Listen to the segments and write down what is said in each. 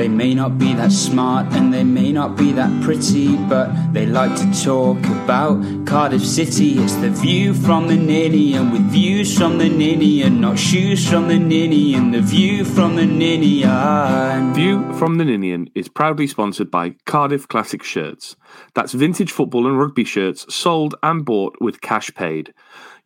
They may not be that smart and they may not be that pretty, but they like to talk about Cardiff City. It's the view from the Ninian with views from the Ninian, not shoes from the Ninian, the view from the Ninian. View from the Ninian is proudly sponsored by Cardiff Classic Shirts. That's vintage football and rugby shirts sold and bought with cash paid.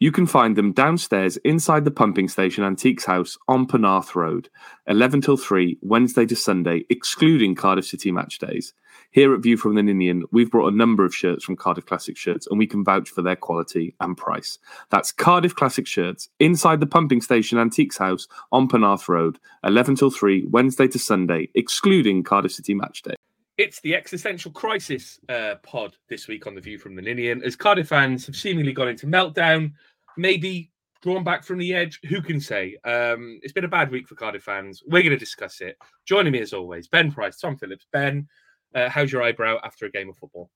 You can find them downstairs inside the pumping station Antiques House on Penarth Road, 11 till 3, Wednesday to Sunday, excluding Cardiff City match days. Here at View from the Ninian, we've brought a number of shirts from Cardiff Classic Shirts and we can vouch for their quality and price. That's Cardiff Classic Shirts inside the pumping station Antiques House on Penarth Road, 11 till 3, Wednesday to Sunday, excluding Cardiff City match day. It's the existential crisis uh, pod this week on the View from the Ninian. As Cardiff fans have seemingly gone into meltdown, maybe drawn back from the edge. Who can say? Um, it's been a bad week for Cardiff fans. We're going to discuss it. Joining me as always, Ben Price, Tom Phillips. Ben, uh, how's your eyebrow after a game of football?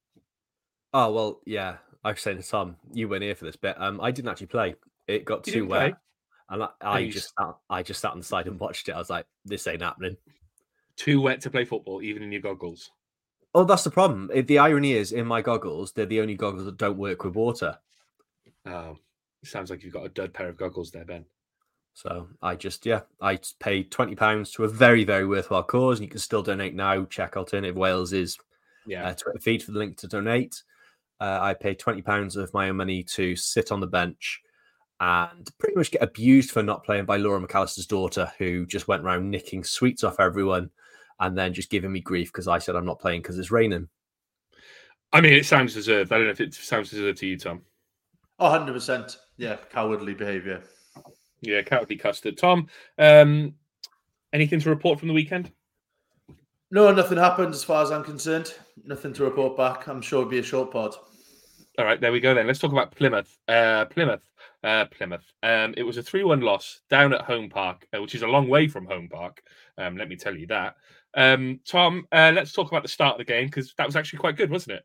Oh well, yeah. I was saying to Tom, you weren't here for this bit. Um, I didn't actually play. It got You too wet, and I, I you just sat, I just sat on the side and watched it. I was like, this ain't happening. Too wet to play football, even in your goggles. Oh, that's the problem. Eh, The irony is, in my goggles, they're the only goggles that don't work with water. Oh, sounds like you've got a dud pair of goggles there, Ben. So I just, yeah, I paid twenty pounds to a very, very worthwhile cause, and you can still donate now. Check Alternative Wales's Yeah. uh, Twitter feed for the link to donate. Uh, I paid twenty pounds of my own money to sit on the bench and pretty much get abused for not playing by Laura McAllister's daughter, who just went around nicking sweets off everyone, and then just giving me grief because I said I'm not playing because it's raining. I mean, it sounds deserved. I don't know if it sounds deserved to you, Tom. Oh, 100%. Yeah, cowardly behaviour. Yeah, cowardly custard. Tom, um, anything to report from the weekend? No, nothing happened as far as I'm concerned. Nothing to report back. I'm sure it'll be a short pod. All right, there we go then. Let's talk about Plymouth. Uh, Plymouth. Uh, Plymouth. Um, it was a 3 1 loss down at Home Park, uh, which is a long way from Home Park. Um, let me tell you that. Um, Tom, uh, let's talk about the start of the game because that was actually quite good, wasn't it?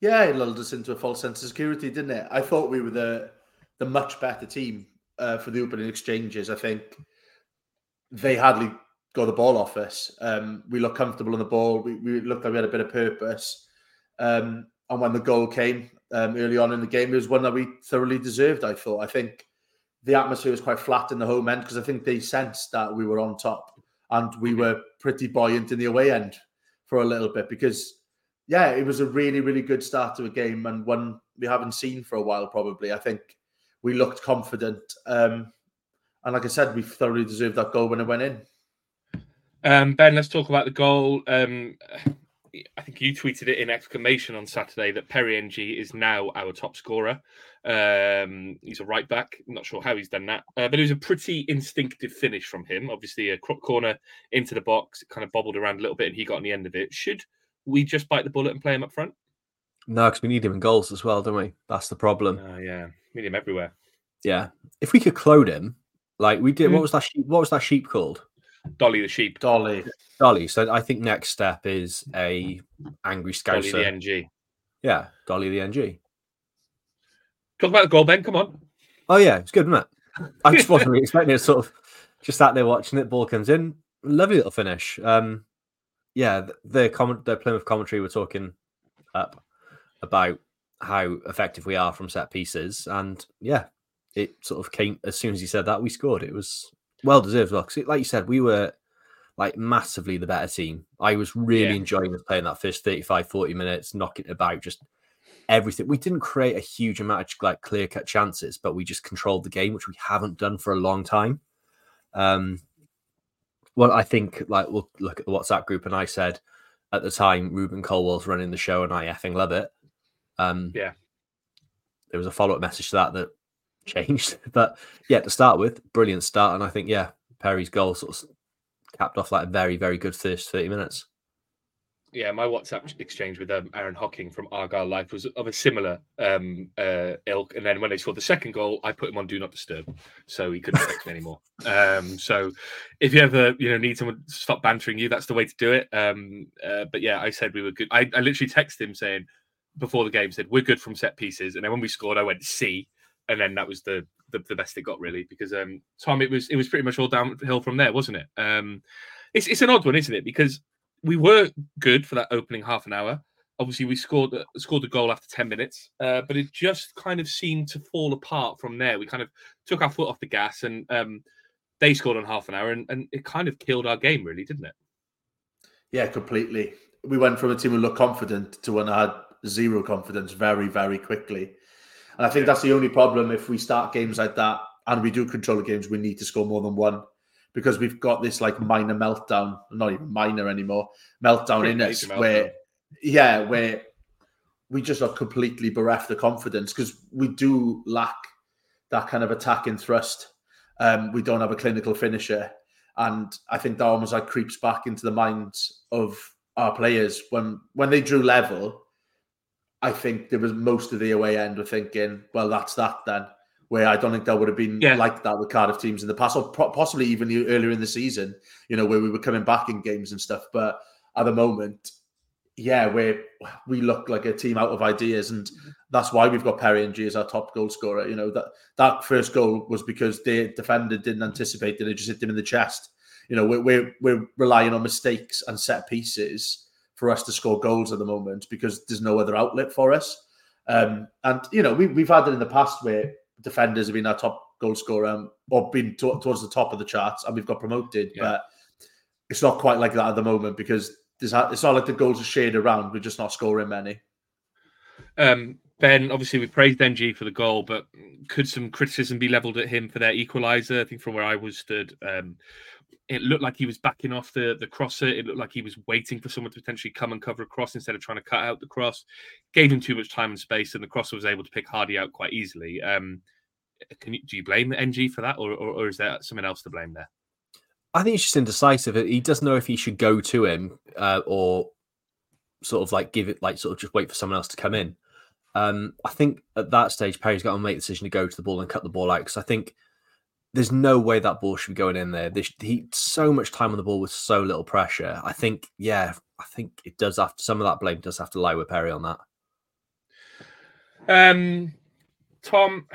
Yeah, it lulled us into a false sense of security, didn't it? I thought we were the the much better team uh, for the opening exchanges. I think they hardly got the ball off us. Um, we looked comfortable on the ball. We, we looked like we had a bit of purpose. Um, and when the goal came um, early on in the game, it was one that we thoroughly deserved. I thought. I think the atmosphere was quite flat in the home end because I think they sensed that we were on top and we were pretty buoyant in the away end for a little bit because yeah, it was a really, really good start to a game and one we haven't seen for a while, probably. I think we looked confident. Um, and like I said, we thoroughly deserved that goal when it went in. Um, ben, let's talk about the goal. Um, I think you tweeted it in exclamation on Saturday that Perry Ng is now our top scorer. Um, he's a right back. I'm not sure how he's done that, uh, but it was a pretty instinctive finish from him. Obviously, a corner into the box, kind of bobbled around a little bit, and he got on the end of it. Should we just bite the bullet and play him up front? No, because we need him in goals as well, don't we? That's the problem. Uh, yeah, we need him everywhere. Yeah, if we could clone him, like we did. Mm. What was that sheep? What was that sheep called? Dolly the sheep, Dolly. Dolly. So I think next step is a angry scouser. Dolly the Ng. Yeah, Dolly the Ng. Talk about the goal, Ben. Come on. Oh yeah, it's good, isn't it? I just wasn't really expecting it. Sort of just sat there watching it. Ball comes in, lovely little finish. Um, yeah, th- the comment, the Plymouth commentary were talking up about how effective we are from set pieces. And yeah, it sort of came as soon as he said that we scored. It was well deserved. Well, like you said, we were like massively the better team. I was really yeah. enjoying playing that first 35, 40 minutes, knocking about, just everything. We didn't create a huge amount of like clear cut chances, but we just controlled the game, which we haven't done for a long time. Um, well, I think like we'll look at the WhatsApp group, and I said at the time Rubin Colwill's running the show, and I effing love it. Um, yeah, there was a follow up message to that that changed, but yeah, to start with, brilliant start, and I think yeah, Perry's goal sort of capped off like a very very good first thirty minutes yeah, my WhatsApp exchange with um, Aaron Hocking from Argyle Life was of a similar um, uh, ilk. And then when they scored the second goal, I put him on Do Not Disturb, so he couldn't text me anymore. Um, so if you ever you know need someone to stop bantering you, that's the way to do it. Um, uh, but yeah, I said we were good. I, I literally texted him saying before the game said we're good from set pieces, and then when we scored, I went C, and then that was the the, the best it got really because um, Tom, it was it was pretty much all downhill from there, wasn't it? Um, it's it's an odd one, isn't it? Because we were good for that opening half an hour. Obviously, we scored scored the goal after ten minutes, uh, but it just kind of seemed to fall apart from there. We kind of took our foot off the gas, and um, they scored on half an hour, and, and it kind of killed our game, really, didn't it? Yeah, completely. We went from a team who looked confident to one that had zero confidence very, very quickly. And I think that's the only problem if we start games like that and we do control the games, we need to score more than one because we've got this like minor meltdown, not even minor anymore, meltdown Pretty in us where, yeah, where we just are completely bereft of confidence because we do lack that kind of attacking thrust. Um, we don't have a clinical finisher. And I think that almost like creeps back into the minds of our players when when they drew level. I think there was most of the away end were thinking, well, that's that then where I don't think that would have been yeah. like that with Cardiff teams in the past, or possibly even earlier in the season, you know, where we were coming back in games and stuff. But at the moment, yeah, where we look like a team out of ideas, and that's why we've got Perry Ng as our top goal scorer. You know that that first goal was because the defender didn't anticipate that it just hit him in the chest. You know, we're, we're we're relying on mistakes and set pieces for us to score goals at the moment because there's no other outlet for us. Um, and you know, we, we've had it in the past where defenders have been our top goal scorer or been to, towards the top of the charts and we've got promoted. Yeah. But it's not quite like that at the moment because it's not like the goals are shared around. We're just not scoring many. Um, ben, obviously, we praised Ng for the goal, but could some criticism be levelled at him for their equaliser? I think from where I was stood, um, it looked like he was backing off the, the crosser. It looked like he was waiting for someone to potentially come and cover a cross instead of trying to cut out the cross. Gave him too much time and space, and the crosser was able to pick Hardie out quite easily. Um, can you, do you blame the Ng for that, or, or, or is there something else to blame there? I think he's just indecisive. He doesn't know if he should go to him uh, or sort of like give it, like sort of just wait for someone else to come in. Um, I think at that stage, Perry's got to make the decision to go to the ball and cut the ball out because I think there's no way that ball should be going in there. There's he so much time on the ball with so little pressure. I think, yeah, I think it does have to, some of that blame does have to lie with Perry on that. Um, Tom,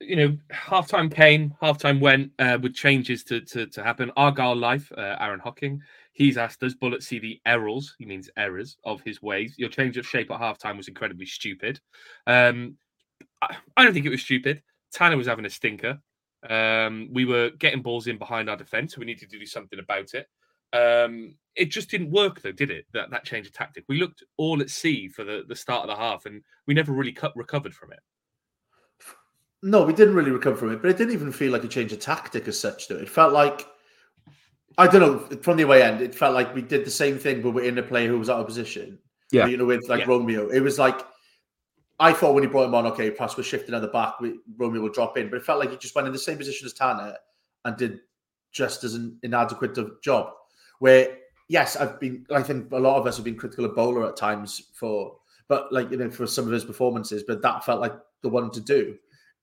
you know, halftime came, halftime went uh, with changes to, to, to happen. Argyle Life, uh, Aaron Hocking, he's asked, Does Bulut see the errors, he means errors, of his ways? Your change of shape at halftime was incredibly stupid. Um, I don't think it was stupid. Tanner was having a stinker. Um, we were getting balls in behind our defence, so we needed to do something about it. Um, it just didn't work though, did it? That that change of tactic. We looked all at sea for the, the start of the half, and we never really cut, recovered from it. No, we didn't really recover from it, but it didn't even feel like a change of tactic as such. Though it felt like I don't know from the away end, it felt like we did the same thing, but we're in a player who was out of position. Yeah, you know, with like yeah. Romeo, it was like I thought when he brought him on, okay, perhaps we're shifting at the back, we, Romeo will drop in, but it felt like he just went in the same position as Tanner and did just as an inadequate job. Where yes, I've been, I think a lot of us have been critical of Bowler at times for, but like you know, for some of his performances, but that felt like the one to do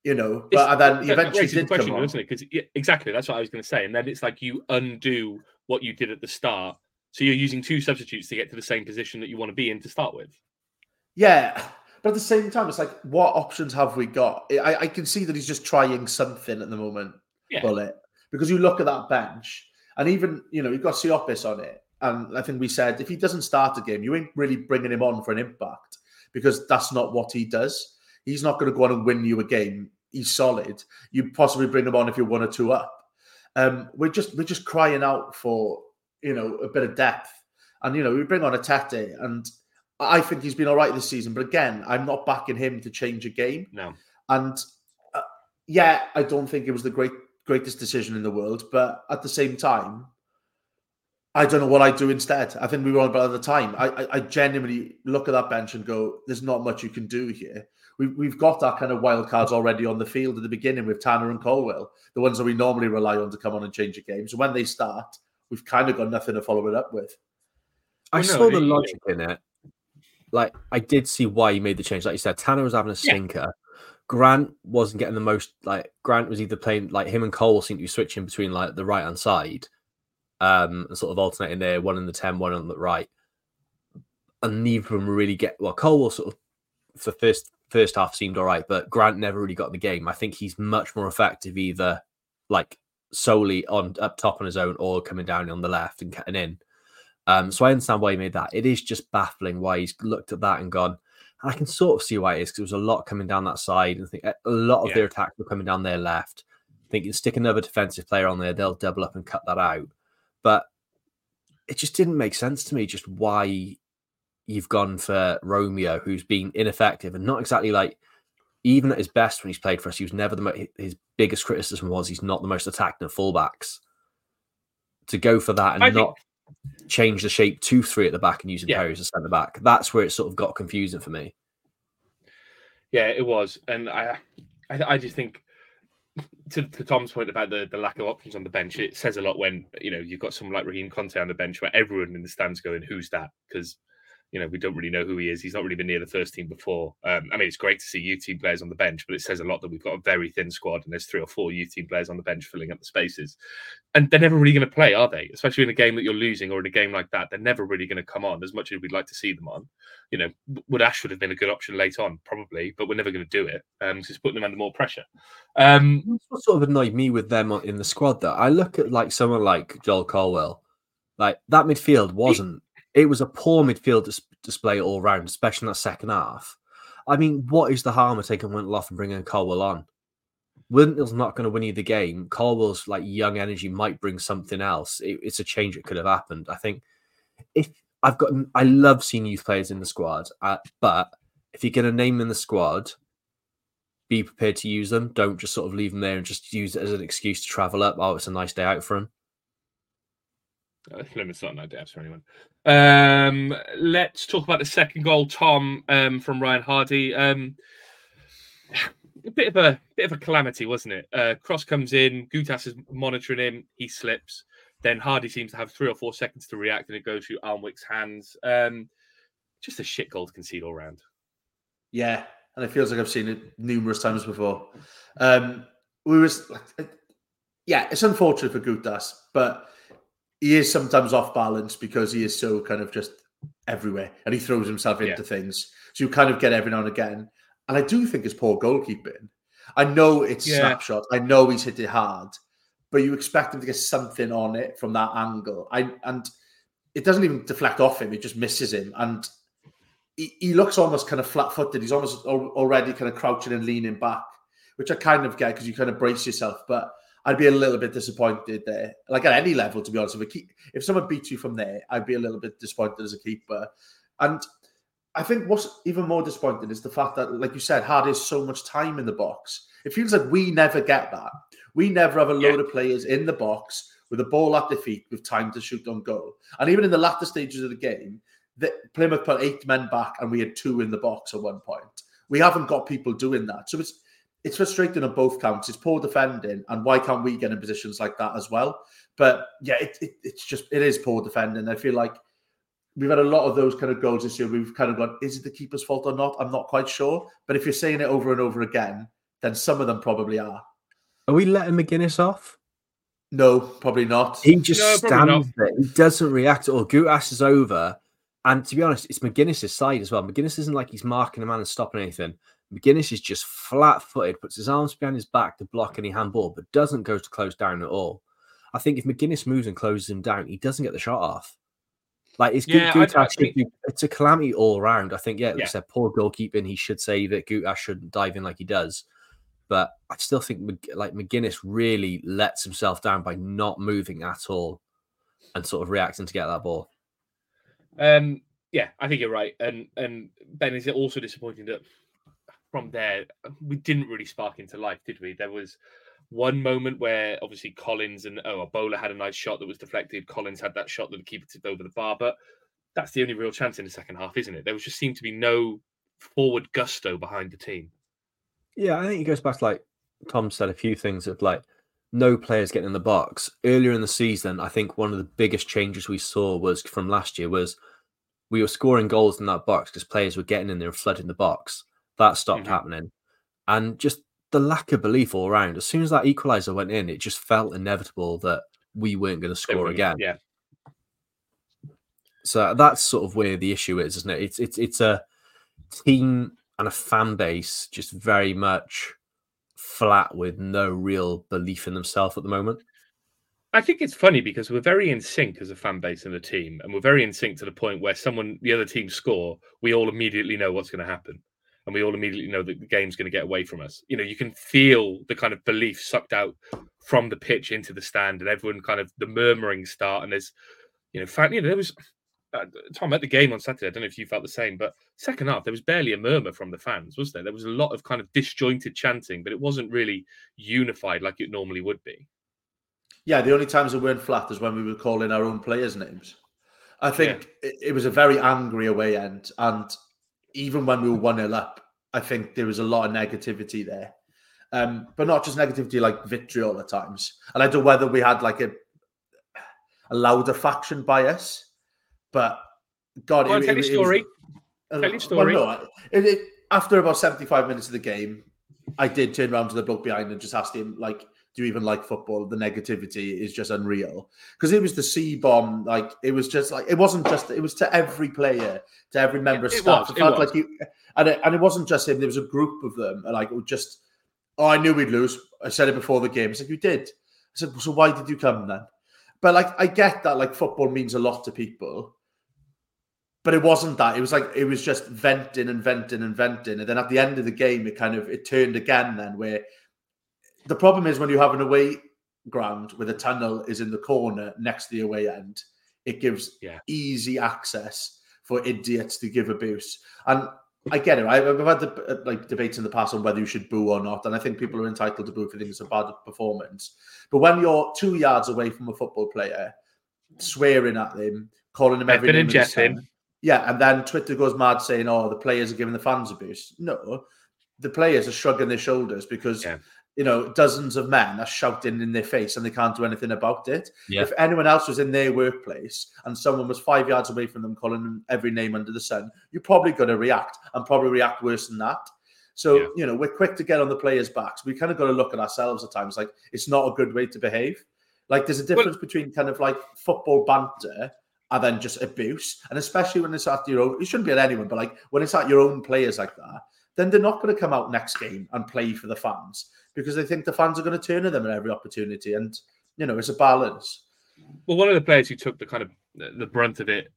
you know. But it's, then eventually did question, come on. isn't it? Because yeah, exactly that's what I was going to say, and then it's like you undo what you did at the start, so you're using two substitutes to get to the same position that you want to be in to start with. Yeah, but at the same time, it's like, what options have we got? I, I can see that he's just trying something at the moment, yeah. Bulut, because you look at that bench, and even you know you've got Siopis on it, and I think we said if he doesn't start a game, you ain't really bringing him on for an impact because that's not what he does. He's not going to go on and win you a game. He's solid. You possibly bring him on if you're one or two up. Um, we're just we're just crying out for you know a bit of depth, and you know we bring on Etete, and I think he's been all right this season. But again, I'm not backing him to change a game. No, and uh, yeah, I don't think it was the great greatest decision in the world, but at the same time, I don't know what I'd do instead. I think we were on about at the time. I, I, I genuinely look at that bench and go, "There's not much you can do here." We, we've got our kind of wild cards already on the field at the beginning with Tanner and Colwill, the ones that we normally rely on to come on and change a game. So when they start, we've kind of got nothing to follow it up with. I well, no, saw the logic in it. Like I did see why he made the change. Like you said, Tanner was having a stinker. Yeah. Grant wasn't getting the most. Like Grant was either playing like him and Cole seemed to be switching between like the right hand side, um, and sort of alternating there, one in the ten, one on the right, and neither of them really get. Well, Cole was sort of for first first half seemed all right, but Grant never really got the game. I think he's much more effective either like solely on up top on his own or coming down on the left and cutting in. Um, so I understand why he made that. It is just baffling why he's looked at that and gone. And I can sort of see why it is because there was a lot coming down that side. And I think a lot of yeah. their attacks were coming down their left. i Thinking stick another defensive player on there, they'll double up and cut that out. But it just didn't make sense to me just why you've gone for Romeo, who's been ineffective and not exactly like even at his best when he's played for us, he was never the mo- his biggest criticism was he's not the most attacking of fullbacks. To go for that and I not think... change the shape to three at the back and using yeah. Perry as a centre back, that's where it sort of got confusing for me. Yeah, it was, and I, I, I just think to, to, Tom's point about the, the lack of options on the bench, it says a lot when you know you've got someone like Raheem Conte on the bench where everyone in the stands going, "Who's that?" Because you know, we don't really know who he is. He's not really been near the first team before. Um, I mean, it's great to see U team players on the bench, but it says a lot that we've got a very thin squad and there's three or four U team players on the bench filling up the spaces. And they're never really going to play, are they? Especially in a game that you're losing or in a game like that, they're never really going to come on as much as we'd like to see them on. You know, would Ashford have been a good option late on? Probably, but we're never going to do it um, because it's putting them under more pressure. Um, what sort of annoyed me with them in the squad, though, I look at like someone like Joel Colwill, like that midfield wasn't. It was a poor midfield dis- display all round, especially in that second half. I mean, what is the harm of taking Wintle off and bringing Colwill on? Wintle's not going to win you the game. Colwill's like young energy might bring something else. It, it's a change that could have happened. I think if I've got, I love seeing youth players in the squad, uh, but if you're going to name in the squad, be prepared to use them. Don't just sort of leave them there and just use it as an excuse to travel up. Oh, it's a nice day out for them. Limit's not an idea for anyone. Um, let's talk about the second goal, Tom, um, from Ryan Hardie. Um, a bit of a bit of a calamity, wasn't it? Uh, cross comes in, Goutas is monitoring him, he slips. Then Hardie seems to have three or four seconds to react, and it goes through Alnwick's hands. Um, just a shit goal to concede all round. Yeah, and it feels like I've seen it numerous times before. Um, we was, like, yeah, it's unfortunate for Goutas, but he is sometimes off balance because he is so kind of just everywhere and he throws himself into yeah. things. So you kind of get every now and again. And I do think it's poor goalkeeping. I know it's yeah. snapshot. I know he's hit it hard, but you expect him to get something on it from that angle. I and it doesn't even deflect off him; it just misses him, and he, he looks almost kind of flat-footed. He's almost already kind of crouching and leaning back, which I kind of get because you kind of brace yourself. But I'd be a little bit disappointed there. Like at any level, to be honest, if, keep, if someone beats you from there, I'd be a little bit disappointed as a keeper. And I think what's even more disappointing is the fact that, like you said, Hard is so much time in the box. It feels like we never get that. We never have a load yeah. of players in the box with a ball at their feet with time to shoot on goal. And even in the latter stages of the game, the, Plymouth put eight men back and we had two in the box at one point. We haven't got people doing that. So it's it's frustrating on both counts. It's poor defending, and why can't we get in positions like that as well? But yeah, it, it, it's just it is poor defending. I feel like we've had a lot of those kind of goals this year. We've kind of gone, is it the keeper's fault or not? I'm not quite sure. But if you're saying it over and over again, then some of them probably are. Are we letting McGuinness off? No, probably not. He just no, stands there. He doesn't react at all. Goutas is over. And to be honest, it's McGuinness's side as well. McGuinness isn't like he's marking a man and stopping anything. McGuinness is just flat footed, puts his arms behind his back to block any handball, but doesn't go to close down at all. I think if McGuinness moves and closes him down, he doesn't get the shot off. Like it's Yeah, good. I- I think- it's a calamity all around. I think, yeah, like Yeah. I said, poor goalkeeping. He should save it. Goutas shouldn't dive in like he does. But I still think like McGuinness really lets himself down by not moving at all and sort of reacting to get that ball. Um, yeah, I think you're right. And and Ben, is it also disappointing that from there we didn't really spark into life, did we? There was one moment where obviously Collins and oh, a Bola had a nice shot that was deflected. Collins had that shot that the keeper tipped over the bar, but that's the only real chance in the second half, isn't it? There was just seemed to be no forward gusto behind the team. Yeah, I think it goes back to like Tom said a few things of like no players getting in the box. Earlier in the season, I think one of the biggest changes we saw was from last year was we were scoring goals in that box because players were getting in there and flooding the box. That stopped Mhm. happening. And just the lack of belief all around. As soon as that equalizer went in, it just felt inevitable that we weren't going to score again. Yeah. So that's sort of where the issue is, isn't it? It's it's it's a team and a fan base just very much flat with no real belief in themselves at the moment. I think it's funny because we're very in sync as a fan base and a team, and we're very in sync to the point where someone, the other team score, we all immediately know what's going to happen, and we all immediately know that the game's going to get away from us. You know, you can feel the kind of belief sucked out from the pitch into the stand, and everyone kind of the murmuring start, and there's, you know, fact, you know, there was. Uh, Tom at the game on Saturday. I don't know if you felt the same, but second half there was barely a murmur from the fans, was there? There was a lot of kind of disjointed chanting, but it wasn't really unified like it normally would be. Yeah, the only times it weren't flat is when we were calling our own players' names. I think it, it was a very angry away end. And even when we were 1 0 up, I think there was a lot of negativity there. Um, but not just negativity like vitriol at times. And I don't know whether we had like a, a louder faction bias, but God, Go on, tell your story. uh, Tell your story. Well, no, it, it, after about 75 minutes of the game, I did turn around to the bloke behind and just asked him, like, do you even like football? The negativity is just unreal. Because it was the C bomb, like it was just like it wasn't just it was to every player, to every member of It staff. was, It it felt was. like you and it, and it wasn't just him, there was a group of them, and like it was just oh, I knew we'd lose. I said it before the game. It's like you did. I said, so why did you come then? But like I get that like football means a lot to people. But it wasn't that. It was like it was just venting and venting and venting. And then at the end of the game, it kind of it turned again then where the problem is when you have an away ground where the tunnel is in the corner next to the away end, it gives Yeah. easy access for idiots to give abuse. And I get it. Right? I've had the, like debates in the past on whether you should boo or not, and I think people are entitled to boo if they think it's a bad performance. But when you're two yards away from a football player, swearing at them, calling them every name the yeah, and then Twitter goes mad saying, "Oh, the players are giving the fans abuse." No, the players are shrugging their shoulders because Yeah. You know dozens of men are shouting in their face and they can't do anything about it. Yeah. If anyone else was in their workplace and someone was five yards away from them calling them every name under the sun, you're probably going to react and probably react worse than that. So Yeah. you know we're quick to get on the players' backs. We kind of got to look at ourselves at times. Like it's not a good way to behave. Like there's a difference between kind of like football banter and then just abuse, and especially when it's at your own. It shouldn't be at anyone, but like when it's at your own players like that, then they're not going to come out next game and play for the fans because they think the fans are going to turn on them at every opportunity. And you know, it's a balance. Well, one of the players who took the kind of the brunt of it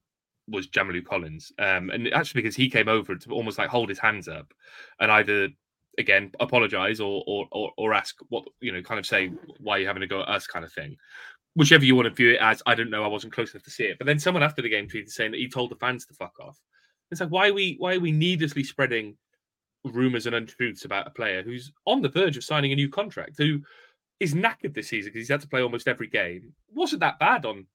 was Jamilu Collins, um, and actually because he came over to almost like hold his hands up and either again apologize or or or, or ask what you know, kind of say why you're having to go at us, kind of thing. Whichever you want to view it as, I don't know, I wasn't close enough to see it. But then someone after the game tweeted saying that he told the fans to fuck off. It's like why are we why are we needlessly spreading rumors and untruths about a player who's on the verge of signing a new contract, who is knackered this season because he's had to play almost every game. Wasn't that bad on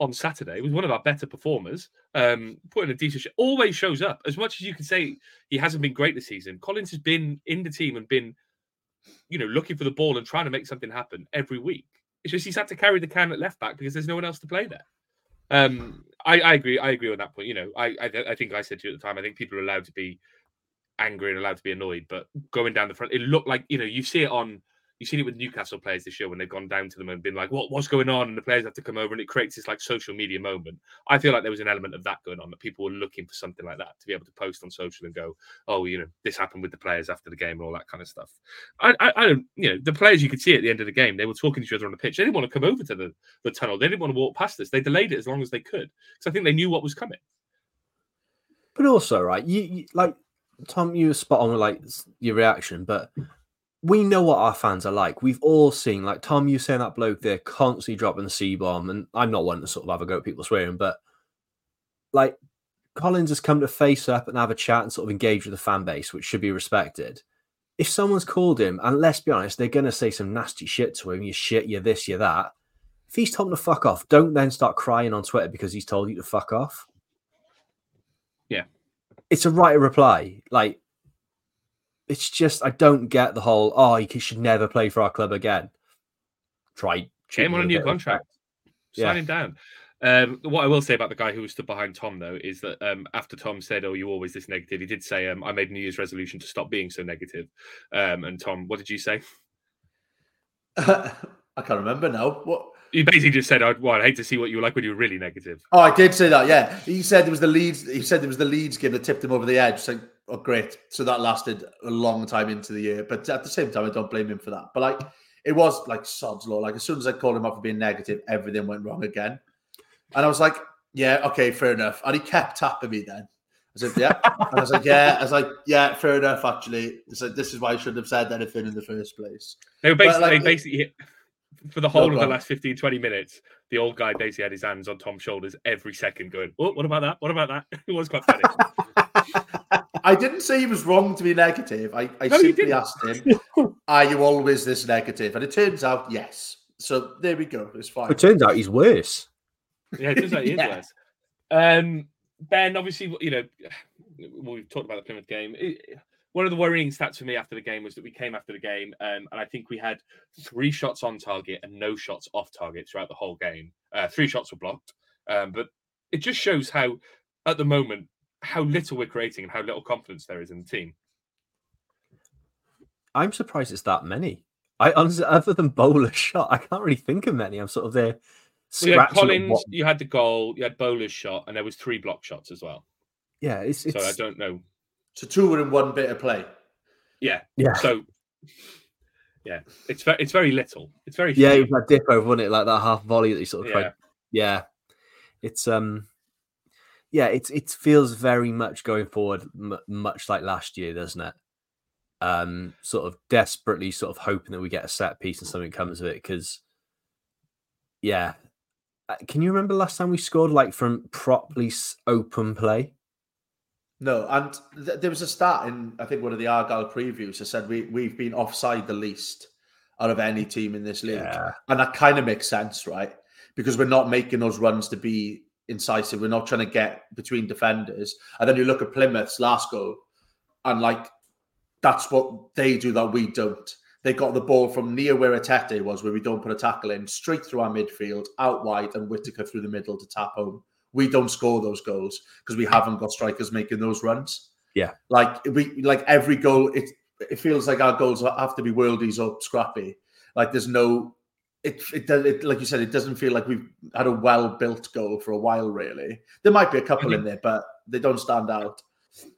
on Saturday. He was one of our better performers. Um, putting a decent, sh- always shows up. As much as you can say he hasn't been great this season, Collins has been in the team and been, you know, looking for the ball and trying to make something happen every week. It's just he's had to carry the can at left back because there's no one else to play there. Um, I, I agree. I agree on that point. You know, I, I I think I said to you at the time. I think people are allowed to be angry and allowed to be annoyed, but going down the front, it looked like you know you see it on you You've seen it with Newcastle players this year when they've gone down to them and been like, "What what's going on?" and the players have to come over, and it creates this like social media moment. I feel like there was an element of that going on that people were looking for something like that to be able to post on social and go, "Oh, you know, this happened with the players after the game and all that kind of stuff." I, I, I don't, you know, the players you could see at the end of the game, they were talking to each other on the pitch. They didn't want to come over to the, the tunnel. They didn't want to walk past us. They delayed it as long as they could because I think they knew what was coming. But also, right, you, you like Tom, you were spot on with like your reaction, but we know what our fans are like. We've all seen, like Tom, you saying that bloke there constantly dropping the C bomb, and I'm not one to sort of have a go at people swearing, but like Collins has come to face up and have a chat and sort of engage with the fan base, which should be respected. If someone's called him, and let's be honest, they're going to say some nasty shit to him, you shit, you this, you that. If he's told him to fuck off, don't then start crying on Twitter because he's told you to fuck off. Yeah. It's a right reply. Like, it's just, I don't get the whole, oh, he should never play for our club again. Try. Get him on a new contract. Sign Yeah. him down. Um, what I will say about the guy who stood behind Tom, though, is that um, after Tom said, "Oh, you're always this negative," he did say, um, "I made a New Year's resolution to stop being so negative." Um, and Tom, what did you say? I can't remember now. What? You basically just said, "I'd, well, I'd hate to see what you were like when you were really negative." Oh, I did say that. Yeah, he said it was the Leeds. He said it was the Leeds game that tipped him over the edge. So, oh, great. So that lasted a long time into the year. But at the same time, I don't blame him for that. But like, it was like sod's law. Like as soon as I called him up for being negative, everything went wrong again. And I was like, yeah, okay, fair enough. And he kept tapping me then. I said, yeah. And I was like, yeah. I was like, yeah, fair enough, actually. He said, this is why I shouldn't have said anything in the first place. They were basically, like, they basically for the whole go of the last 15, 20 minutes, the old guy basically had his hands on Tom's shoulders every second, going, "Oh, what about that? What about that?" It was quite funny. I didn't say he was wrong to be negative. I, I No, simply asked him, are you always this negative? And it turns out, yes. So there we go. It's fine. It turns out he's worse. Yeah, it turns out he is worse. Um, Ben, obviously, you know, we've talked about the Plymouth game. It- one of the worrying stats for me after the game was that we came after the game, um, and I think we had three shots on target and no shots off target throughout the whole game. Uh, three shots were blocked, um, but it just shows how, at the moment, how little we're creating and how little confidence there is in the team. I'm surprised it's that many. I honestly, other than bowler shot, I can't really think of many. I'm sort of there. So you had Collins, you had the goal, you had Bowler's shot, and there was three block shots as well. yeah, it's, it's So I don't know. So two were in one bit of play. Yeah. yeah, So yeah, it's very it's very little. It's very yeah. few. It was that dip over, wasn't it? Like that half volley that he sort of Yeah. tried. Yeah, it's um, yeah, it's it feels very much going forward, m- much like last year, doesn't it? Um, sort of desperately, sort of hoping that we get a set piece and something comes of it. Because, yeah, Uh, can you remember last time we scored like from properly open play? No, and th- there was a stat in I think one of the Argyle previews that said we we've been offside the least out of any team in this league, Yeah. and that kind of makes sense, right? Because we're not making those runs to be incisive. We're not trying to get between defenders, and then you look at Plymouth's last goal, and like that's what they do that we don't. They got the ball from near where Etete was, where we don't put a tackle in, straight through our midfield, out wide, and Whittaker through the middle to tap home. We don't score those goals because we haven't got strikers making those runs. Yeah. like we like every goal. It it feels like our goals have to be worldies or scrappy. Like there's no. It, it, does- it like you said, it doesn't feel like we've had a well built goal for a while. Really, there might be a couple in there, but they don't stand out.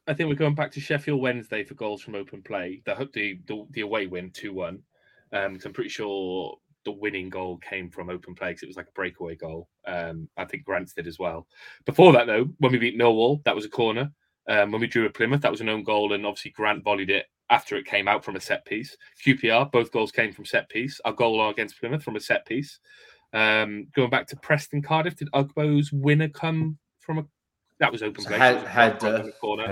I think we're going back to Sheffield Wednesday for goals from open play. The the the, the away win two one. Um, 'cause I'm pretty sure the winning goal came from open play because it was like a breakaway goal. Um, I think Grants did as well. Before that, though, when we beat Millwall, that was a corner. Um, when we drew at Plymouth, that was an own goal, and obviously Grant volleyed it after it came out from a set piece. QPR, both goals came from set piece. Our goal against Plymouth from a set piece. Um, going back to Preston Cardiff, did Ugbo's winner come from a? That was open play. head- It was a header. in the corner.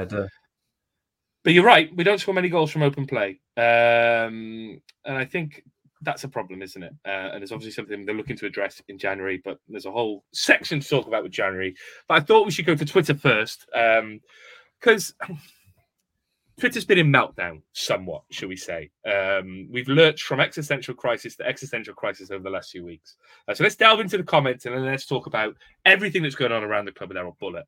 But you're right. We don't score many goals from open play, um, and I think that's a problem, isn't it? Uh, and it's obviously something they're looking to address in January. But there's a whole section to talk about with January. But I thought we should go to Twitter first because Twitter's been in meltdown somewhat, shall we say? Um, we've lurched from existential crisis to existential crisis over the last few weeks. Uh, so let's delve into the comments and then let's talk about everything that's going on around the club with Erol Bulut.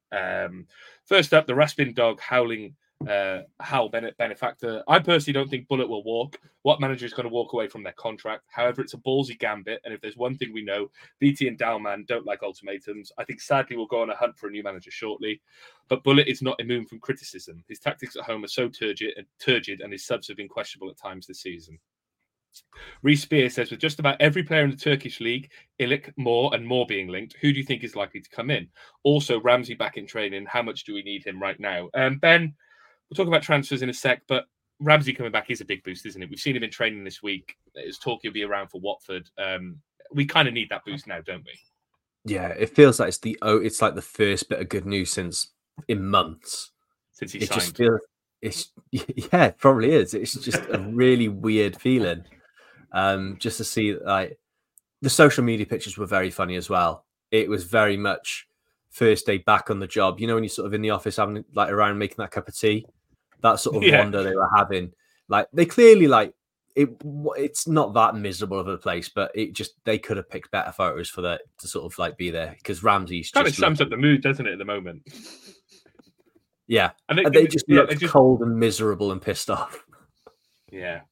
Um, first up, the Raspin dog howling uh, Hal Bennett benefactor. I personally don't think Bulut will walk. What manager is going to walk away from their contract? However, it's a ballsy gambit, and if there's one thing we know, BT and Dalman don't like ultimatums. I think sadly we'll go on a hunt for a new manager shortly. But Bulut is not immune from criticism. His tactics at home are so turgid and turgid, and his subs have been questionable at times this season. Reese Spear says, with just about every player in the Turkish league, Ilic, Moore, and more being linked, who do you think is likely to come in? Also, Ramsey back in training. How much do we need him right now? Um, ben, we'll talk about transfers in a sec, but Ramsey coming back is a big boost, isn't it? We've seen him in training this week. There's talk he'll be around for Watford. Um, we kind of need that boost now, don't we? Yeah, it feels like it's the oh, it's like the first bit of good news since in months. Since he it signed. just feels it's yeah, it probably is. It's just a really weird feeling. Um, just to see like the social media pictures were very funny as well. It was very much first day back on the job. You know, when you're sort of in the office having like around making that cup of tea, that sort of Yeah. wonder they were having. Like they clearly like it. It's not that miserable of a place, but it just they could have picked better photos for that to sort of like be there because Ramsey's kind of sums looked- up the mood, doesn't it, at the moment? yeah, And and they just yeah, look just- cold and miserable and pissed off. Yeah.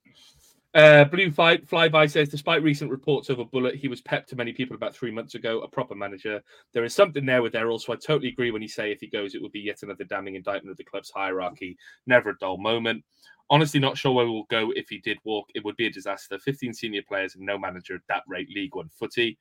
Uh, Blue Fight Flyby says, despite recent reports over Bulut, he was pepped to many people about three months ago, a proper manager. There is something there with Erol, so I totally agree when you say if he goes, it would be yet another damning indictment of the club's hierarchy. Never a dull moment. Honestly, not sure where we'll go if he did walk. It would be a disaster. 15 senior players and no manager at that rate, League One footy.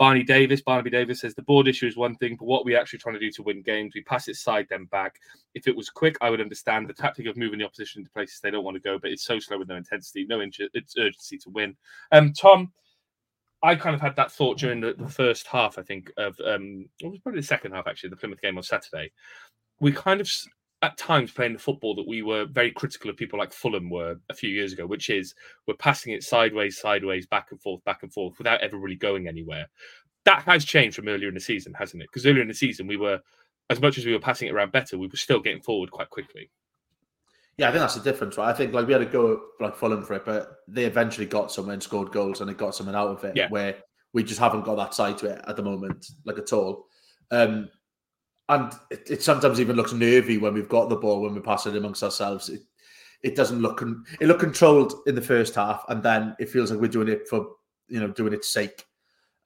Barney Davis, Barnaby Davis says the board issue is one thing, but what we actually trying to do to win games, we pass it side then back. If it was quick, I would understand the tactic of moving the opposition into places they don't want to go, but it's so slow with no intensity, no it's urgency to win. Um, Tom, I kind of had that thought during the, the first half, I think, of um, it was probably the second half actually, the Plymouth game on Saturday. We kind of at times playing the football that we were very critical of people like Fulham were a few years ago, which is we're passing it sideways, sideways, back and forth, back and forth without ever really going anywhere. That has changed from earlier in the season, hasn't it? Because earlier in the season, we were, as much as we were passing it around better, we were still getting forward quite quickly. Yeah, I think that's the difference, right? I think like we had to go like Fulham for it, but they eventually got somewhere and scored goals and they got something out of it. Yeah. Where we just haven't got that side to it at the moment, like at all. Um, and it, it sometimes even looks nervy when we've got the ball when we pass it amongst ourselves. It it doesn't look con- it looked controlled in the first half, and then it feels like we're doing it for you know doing its sake.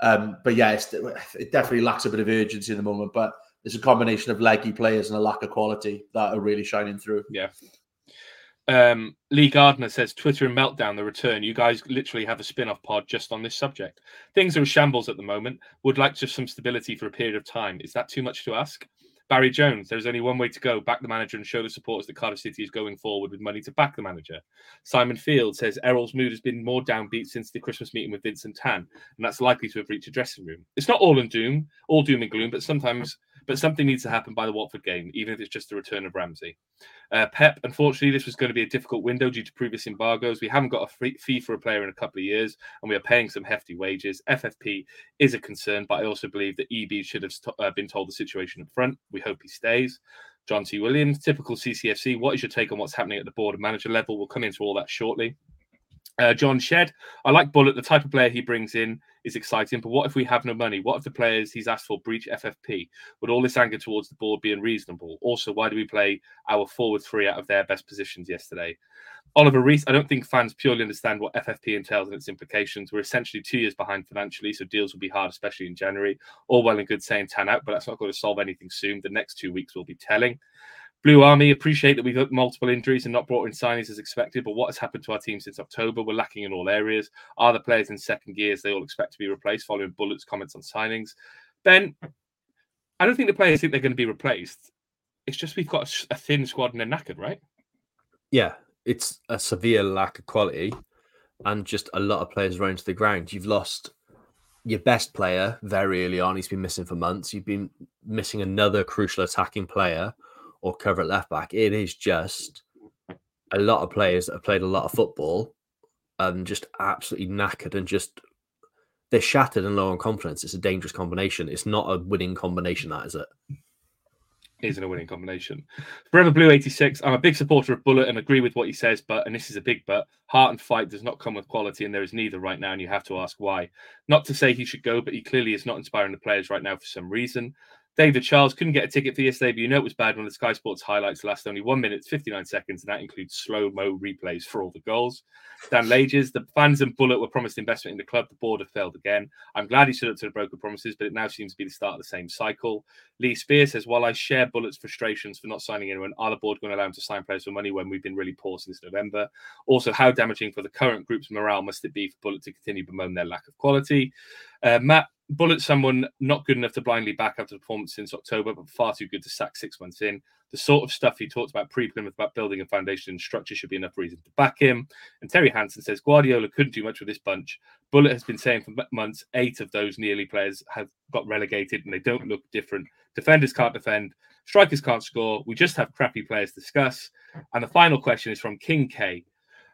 Um, but yeah, it definitely lacks a bit of urgency in the moment. But it's a combination of leggy players and a lack of quality that are really shining through. Yeah. Um, Lee Gardner says Twitter and Meltdown, the return. You guys literally have a spin off pod just on this subject. Things are a shambles at the moment. Would like just some stability for a period of time. Is that too much to ask? Barry Jones, there's only one way to go back the manager and show the supporters that Cardiff City is going forward with money to back the manager. Simon Field says Erol's mood has been more downbeat since the Christmas meeting with Vincent Tan, and that's likely to have reached a dressing room. It's not all in doom, all doom and gloom, but sometimes, but something needs to happen by the Watford game, even if it's just the return of Ramsey. Uh, Pep, unfortunately, this was going to be a difficult window due to previous embargoes. We haven't got a fee for a player in a couple of years, and we are paying some hefty wages. FFP is a concern, but I also believe that EB should have st- uh, been told the situation up front. We hope he stays. John T. Williams, typical CCFC. What is your take on what's happening at the board and manager level? We'll come into all that shortly. Uh, John Shed, I like Bulut. The type of player he brings in is exciting, but what if we have no money? What if the players he's asked for breach FFP? Would all this anger towards the board be unreasonable? Also, why do we play our forward three out of their best positions yesterday? Oliver Reese, I don't think fans purely understand what FFP entails and its implications. We're essentially two years behind financially, so deals will be hard, especially in January. All well and good saying Tan out, but that's not going to solve anything soon. The next two weeks will be telling. Blue Army appreciate that we've had multiple injuries and not brought in signings as expected, but what has happened to our team since October? We're lacking in all areas. Are the players in second gears they all expect to be replaced following Bulut's comments on signings? Ben, I don't think the players think they're going to be replaced. It's just we've got a thin squad and they're knackered, right? Yeah, it's a severe lack of quality and just a lot of players running to the ground. You've lost your best player very early on. He's been missing for months. You've been missing another crucial attacking player or cover at left back. It is just a lot of players that have played a lot of football and just absolutely knackered and just they're shattered and low on confidence. It's a dangerous combination. It's not a winning combination, that is it. Isn't a winning combination. Forever Blue 86. I'm a big supporter of Bulut and agree with what he says, but, and this is a big but, heart and fight does not come with quality, and there is neither right now, and you have to ask why. Not to say he should go, but he clearly is not inspiring the players right now for some reason. David Charles couldn't get a ticket for yesterday, but you know it was bad when the Sky Sports highlights last only one minute, 59 seconds, and that includes slow mo replays for all the goals. Dan Lages, the fans and Bulut were promised investment in the club. The board have failed again. I'm glad he stood up to the broken promises, but it now seems to be the start of the same cycle. Lee Spear says, While I share Bulut's frustrations for not signing anyone, are the board going to allow him to sign players for money when we've been really poor since November? Also, how damaging for the current group's morale must it be for Bulut to continue bemoan their lack of quality? Uh, Matt Bulut, someone not good enough to blindly back after the performance since October, but far too good to sack six months in. The sort of stuff he talked about pre Plymouth about building a foundation and structure should be enough reason to back him. And Terry Hansen says Guardiola couldn't do much with this bunch. Bulut has been saying for months eight of those nearly players have got relegated and they don't look different. Defenders can't defend, strikers can't score. We just have crappy players to discuss. And the final question is from King K.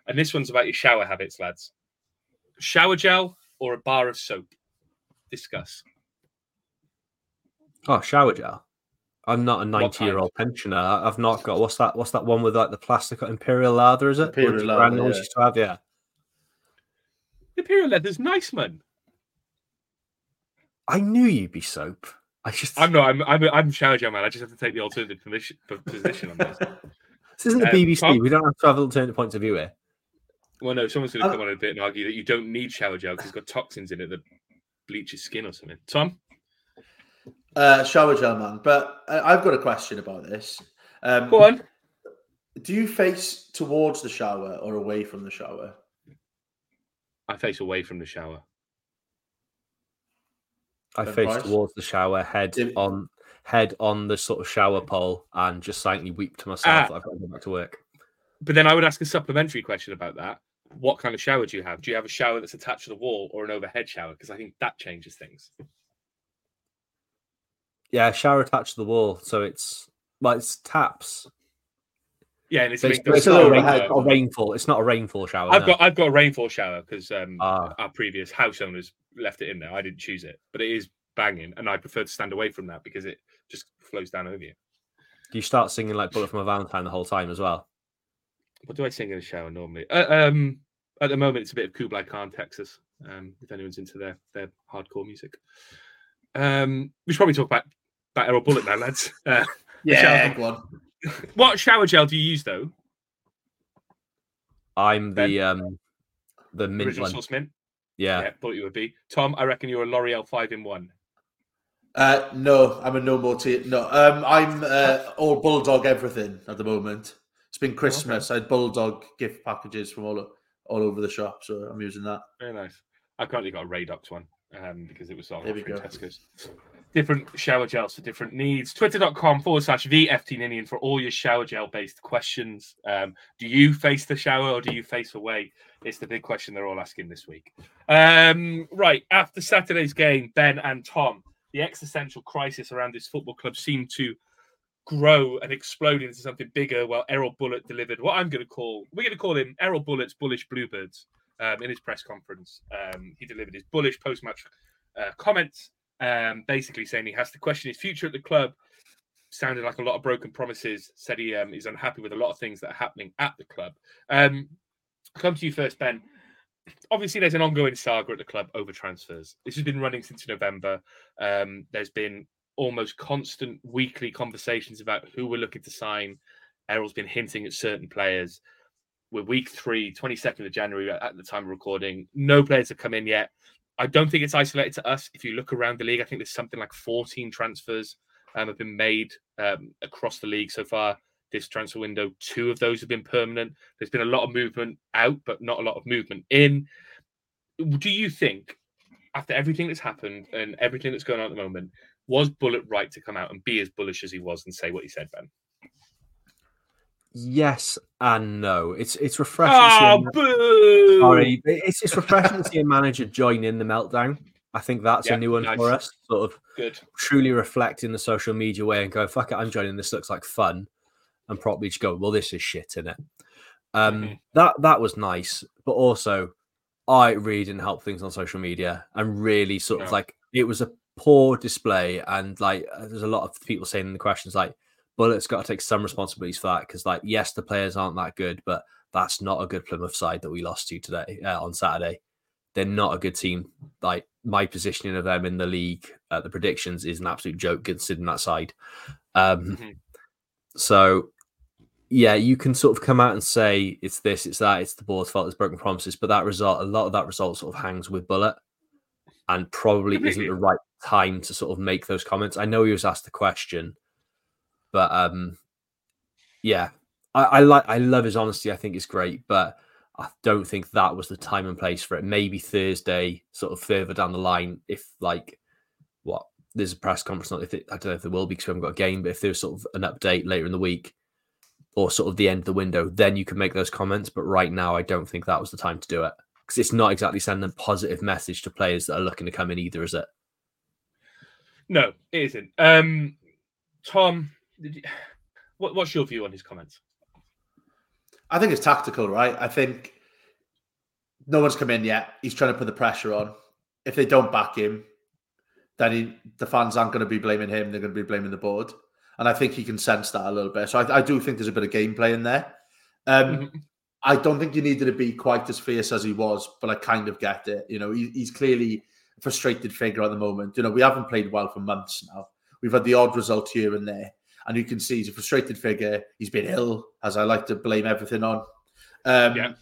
And this one's about your shower habits, lads. Shower gel or a bar of soap? Discuss. Oh, shower gel. I'm not a 90 year old pensioner. I've not got what's that? What's that one with like the plastic imperial lather? Is it Imperial lather, yeah. used to have? Yeah. Imperial leather's nice, man. I knew you'd be soap. I just. I'm not. I'm. I'm, I'm shower gel man. I just have to take the alternative position, position on this. this isn't the Um, BBC. Tom- We don't have to have alternate points of view here. Well, no, someone's going Uh, to come on in a bit and argue that you don't need shower gel because it's got toxins in it that bleach your skin or something. Tom, Uh, shower gel man, but uh, I've got a question about this. Um, go on. Do you face towards the shower or away from the shower? I face away from the shower. I Ben face Price? towards the shower, head Did- on head on the sort of shower pole, and just silently weep to myself Ah. that I've got to go back to work. But then I would ask a supplementary question about that. What kind of shower do you have? Do you have a shower that's attached to the wall or an overhead shower? Because I think that changes things. Yeah, shower attached to the wall, so it's well, it's taps. Yeah, and it's, it's, linked but to it's a shower rain, a rainfall. It's not a rainfall shower. I've no. got I've got a rainfall shower because um, Ah. our previous house owners left it in there. I didn't choose it, but it is banging, and I prefer to stand away from that because it just flows down over you. Do you start singing like "Bullet from a Valentine" the whole time as well? What do I sing in the shower normally? Uh, um, at the moment, it's a bit of Kublai Khan, Texas. Um, if anyone's into their their hardcore music, um, we should probably talk about about Erol Bulut now, lads. Uh, Yeah, go on. what shower gel do you use though? I'm Ben? the um the mint Original one. source mint. Yeah. Yeah, thought you would be. Tom, I reckon you're a L'Oreal five in one. Uh, no, I'm a no more tea. No, um, I'm uh, all bulldog everything at the moment. Been Christmas. I had bulldog gift packages from all all over the shop, so I'm using that. Very nice. I currently got a Radox one um, because it was on. Tesco's. Different shower gels for different needs. Twitter.com forward slash VFT for all your shower gel based questions. Um, do you face the shower or do you face away? It's the big question they're all asking this week. Um, right. After Saturday's game, Ben and Tom, the existential crisis around this football club seemed to grow and explode into something bigger. Well, Erol Bulut delivered what I'm going to call, we're going to call him Erol Bulut's Bullish Bluebirds um, in his press conference. Um, he delivered his bullish post match uh, comments, um, basically saying he has to question his future at the club. Sounded like a lot of broken promises. Said he um, is unhappy with a lot of things that are happening at the club. Um, come to you first, Ben. Obviously, there's an ongoing saga at the club over transfers. This has been running since November. Um, there's been almost constant weekly conversations about who we're looking to sign. Erol's been hinting at certain players. We're week three, 22nd of January at the time of recording. No players have come in yet. I don't think it's isolated to us. If you look around the league, I think there's something like 14 transfers um, have been made um, across the league so far this transfer window. Two of those have been permanent. There's been a lot of movement out, but not a lot of movement in. Do you think, after everything that's happened and everything that's going on at the moment, was Bulut right to come out and be as bullish as he was and say what he said, Ben? Yes and no. It's it's refreshing. to see a Oh, boo! Sorry, it's it's refreshing to see a manager join in the meltdown. I think that's Yeah, a new one nice. for us. Sort of Good. truly reflect in the social media way and go, "Fuck it, I'm joining. This looks like fun," and probably just go, "Well, this is shit in it." Um, Mhm. That that was nice, but also, I really didn't help things on social media and really sort of like it was a poor display and like uh, there's a lot of people saying in the questions like Bulut's got to take some responsibilities for that because like yes the players aren't that good but that's not a good Plymouth side that we lost to today uh, on Saturday they're not a good team like my positioning of them in the league at the predictions is an absolute joke considering that side. Um, Mhm. So, yeah, you can sort of come out and say it's this, it's that, it's the board's fault, it's broken promises, but that result, a lot of that result sort of hangs with Bulut and probably isn't the right time to sort of make those comments. I know he was asked the question, but um, yeah, I, I like, I love his honesty. I think it's great, but I don't think that was the time and place for it. Maybe Thursday, sort of further down the line, if like what there's a press conference, not if it, I don't know if there will be because we haven't got a game, but if there's sort of an update later in the week or sort of the end of the window, then you can make those comments. But right now, I don't think that was the time to do it because it's not exactly sending a positive message to players that are looking to come in either, is it? No, it isn't. Um, Tom, did you, what, what's your view on his comments? I think it's tactical, right? I think no one's come in yet. He's trying to put the pressure on. If they don't back him, then he, the fans aren't going to be blaming him. They're going to be blaming the board. And I think he can sense that a little bit. So I, I do think there's a bit of gameplay in there. Um, Mhm. I don't think you needed to be quite as fierce as he was, but I kind of get it. You know, he, he's clearly frustrated figure at the moment. You know, we haven't played well for months now. We've had the odd result here and there. And you can see he's a frustrated figure. He's been ill, as I like to blame everything on. Um, Yeah.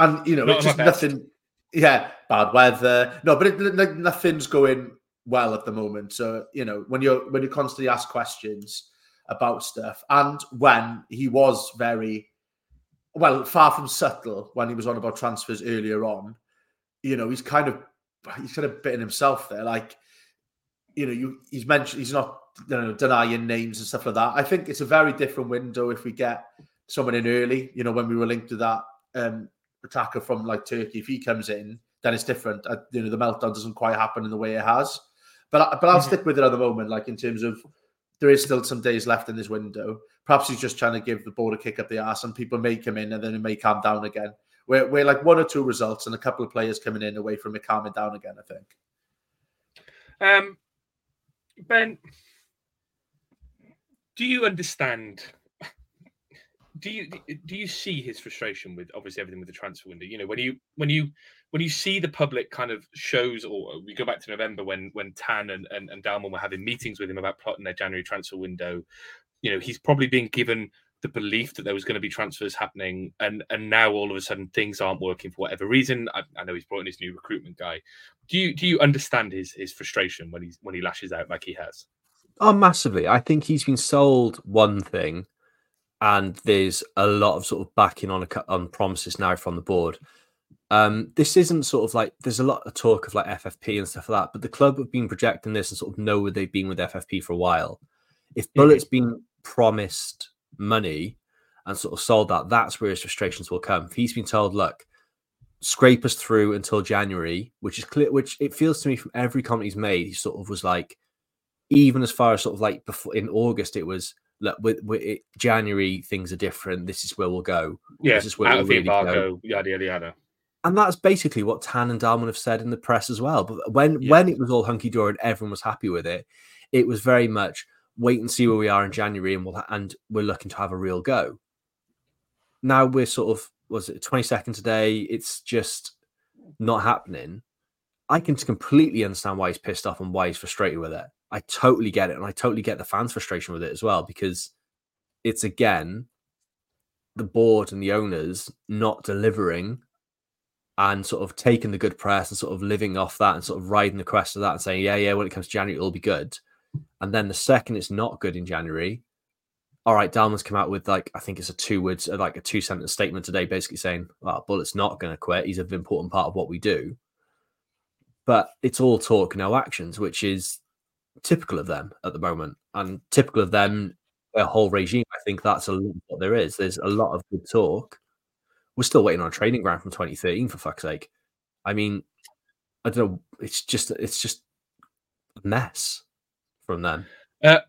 And, you know, Not it's just nothing. Yeah, bad weather. No, but it, like, nothing's going well at the moment. So, you know, when you're when you constantly ask questions about stuff, and when he was very well, far from subtle when he was on about transfers earlier on, you know, he's kind of he's kind of bitten himself there. Like, you know, you he's mentioned he's not you know denying names and stuff like that. I think it's a very different window if we get someone in early. You know, when we were linked to that um attacker from like Turkey, if he comes in, then it's different. Uh, you know, the meltdown doesn't quite happen in the way it has. But I- but I'll Mhm. stick with it at the moment. Like in terms of there is still some days left in this window. Perhaps he's just trying to give the board a kick up the ass, and people may come in and then it may calm down again. We're, we're like one or two results and a couple of players coming in away from it calming down again. I think. Um, ben, do you understand? Do you do you see his frustration with obviously everything with the transfer window? You know, when you when you when you see the public kind of shows, or we go back to November when when Tan and and, and Dalman were having meetings with him about plotting their January transfer window. You know, he's probably being given the belief that there was going to be transfers happening, and and now all of a sudden things aren't working for whatever reason. I, I know he's brought in his new recruitment guy. Do you do you understand his his frustration when he's when he lashes out like he has? Oh, massively. I think he's been sold one thing, and there's a lot of sort of backing on a, on promises now from the board. Um, this isn't sort of like there's a lot of talk of like FFP and stuff like that, but the club have been projecting this and sort of know where they've been with FFP for a while. If Bulut's been promised money and sort of sold that, that's where his frustrations will come. If he's been told, look, scrape us through until January, which is clear, which it feels to me from every comment he's made, he sort of was like, even as far as sort of like before in August, it was look with, with it, January things are different. This is where we'll go, Yeah, This is where out we'll of the really go. embargo, yada yada yada. and that's basically what Tan and Dalman have said in the press as well. But when Yeah. when it was all hunky dory and everyone was happy with it, it was very much wait and see where we are in January, and we'll and we're looking to have a real go. Now we're sort of was it twenty second today? It's just not happening. I can completely understand why he's pissed off and why he's frustrated with it. I totally get it, and I totally get the fans' frustration with it as well because it's again the board and the owners not delivering and sort of taking the good press and sort of living off that and sort of riding the crest of that and saying, yeah, yeah, when it comes to January, it'll be good. And then the second it's not good in January, all right, Dalman's come out with like, I think it's a two words, uh, like a two sentence statement today, basically saying, well, Bulut's not going to quit. He's an important part of what we do. But it's all talk, no actions, which is typical of them at the moment and typical of them, their whole regime. I think that's a lot what there is. There's a lot of good talk. We're still waiting on a training ground from 2013, for fuck's sake. I mean, I don't know. It's just, it's just a mess from them. Uh,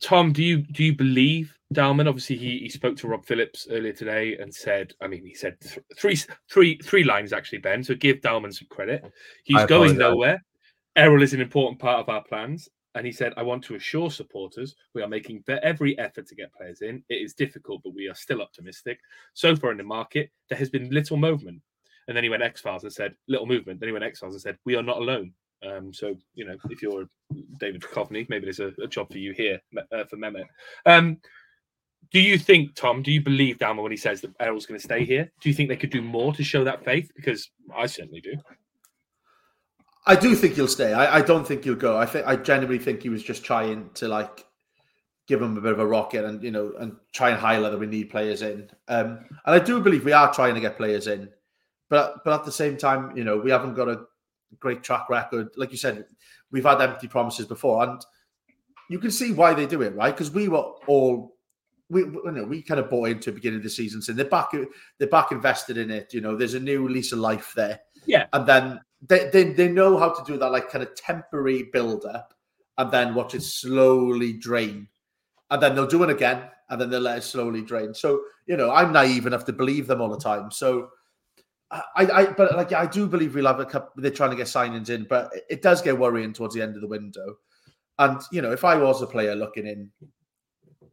Tom, do you do you believe Dalman? Obviously, he, he spoke to Rob Phillips earlier today and said, I mean, he said th- three three three lines actually, Ben. So give Dalman some credit. He's going nowhere. Erol is an important part of our plans. And he said, I want to assure supporters we are making every effort to get players in. It is difficult, but we are still optimistic. So far in the market, there has been little movement. And then he went X Files and said, little movement. Then he went X Files and said, we are not alone. Um, so you know, if you're David Duchovny, maybe there's a, a job for you here uh, for Mehmet. Um, do you think, Tom? Do you believe Dalman when he says that Erol's going to stay here? Do you think they could do more to show that faith? Because I certainly do. I do think he'll stay. I, I don't think he'll go. I think I genuinely think he was just trying to like give him a bit of a rocket and you know and try and highlight that we need players in. Um, and I do believe we are trying to get players in, but but at the same time, you know, we haven't got a great track record. Like you said, we've had empty promises before, and you can see why they do it, right? Because we were all we you know we kind of bought into the beginning of the season, saying they're back they're back invested in it. You know, there's a new lease of life there. Yeah, and then they they, they know how to do that, like kind of temporary build up, and then watch it slowly drain, and then they'll do it again, and then they'll let it slowly drain. So you know, I'm naive enough to believe them all the time. So. I, I, but like I do believe we'll have a couple. They're trying to get signings in, but it does get worrying towards the end of the window. And you know, if I was a player looking in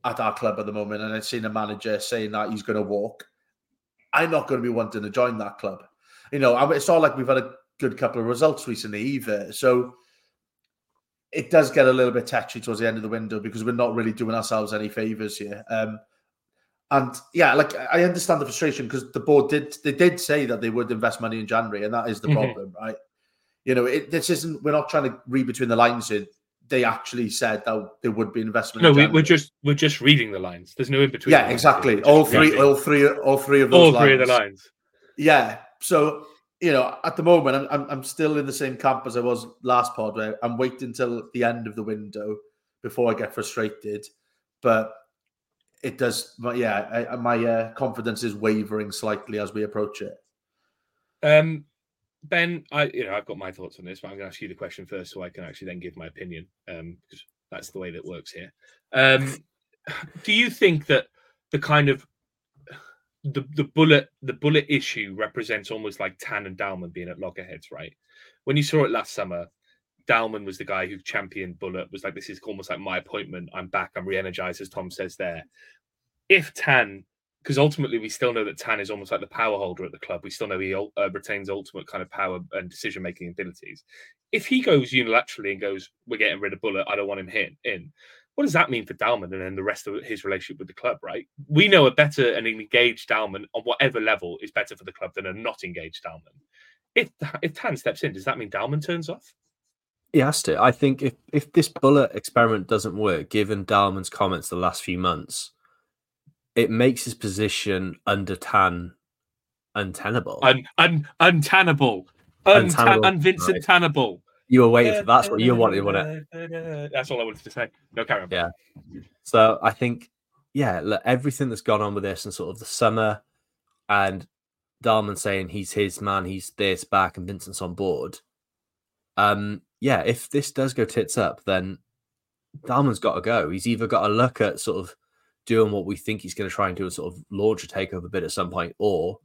at our club at the moment and I'd seen a manager saying that he's going to walk, I'm not going to be wanting to join that club. You know, it's not like we've had a good couple of results recently either. So it does get a little bit touchy towards the end of the window because we're not really doing ourselves any favors here. Um, and yeah, like I understand the frustration because the board did they did say that they would invest money in January, and that is the mm-hmm. problem, right? You know, it, this isn't. We're not trying to read between the lines here they actually said that there would be investment. No, we, are just we're just reading the lines. There's no in between. Yeah, exactly. All three, reading. all three, all three of those. All lines. three of the lines. Yeah. So you know, at the moment, I'm, I'm, I'm still in the same camp as I was last pod, where I'm waiting until the end of the window before I get frustrated. But it does. But yeah, I, my uh, confidence is wavering slightly as we approach it. Um, Ben, I you know I've got my thoughts on this, but I'm going to ask you the question first, so I can actually then give my opinion, um, because that's the way that works here. Um, do you think that the kind of the the Bulut the Bulut issue represents almost like Tan and Dalman being at loggerheads, right? When you saw it last summer, Dalman was the guy who championed Bulut, was like, this is almost like my appointment. I'm back. I'm re-energized, as Tom says there. If Tan because ultimately we still know that Tan is almost like the power holder at the club. We still know he uh, retains ultimate kind of power and decision making abilities. If he goes unilaterally and goes, "We're getting rid of Bulut. I don't want him hit in," what does that mean for Dalman and then the rest of his relationship with the club? Right? We know a better and engaged Dalman on whatever level is better for the club than a not engaged Dalman. If if Tan steps in, does that mean Dalman turns off? He has to. I think if if this Bulut experiment doesn't work, given Dalman's comments the last few months it makes his position under Tan untenable. Un, un, untenable. Untenable. Un, Vincent right. Tannable. You were waiting for that's what you wanted, wasn't it? That's all I wanted to say. No, carry on. Yeah. So I think, yeah, look, everything that's gone on with this and sort of the summer and Dalman saying he's his man, he's this back, and Vincent's on board. Um, yeah, if this does go tits up, then Dalman's got to go. He's either got to look at sort of doing what we think he's going to try and do and sort of launch a takeover bid at some point, or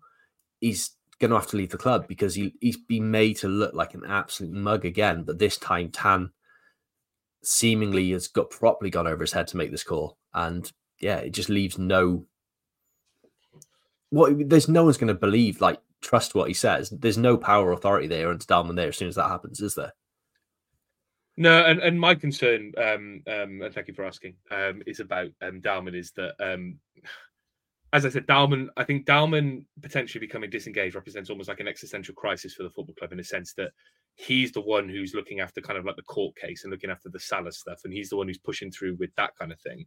he's going to have to leave the club because he, he's been made to look like an absolute mug again. But this time, Tan seemingly has got properly gone over his head to make this call. And yeah, it just leaves no. What there's no one's going to believe, like, trust what he says. There's no power authority there and Dalman there as soon as that happens, is there? No, and, and my concern, um, um, and thank you for asking, um, is about um, Dalman is that, um, as I said, Dalman, I think Dalman potentially becoming disengaged represents almost like an existential crisis for the football club in the sense that he's the one who's looking after kind of like the court case and looking after the Sala stuff, and he's the one who's pushing through with that kind of thing.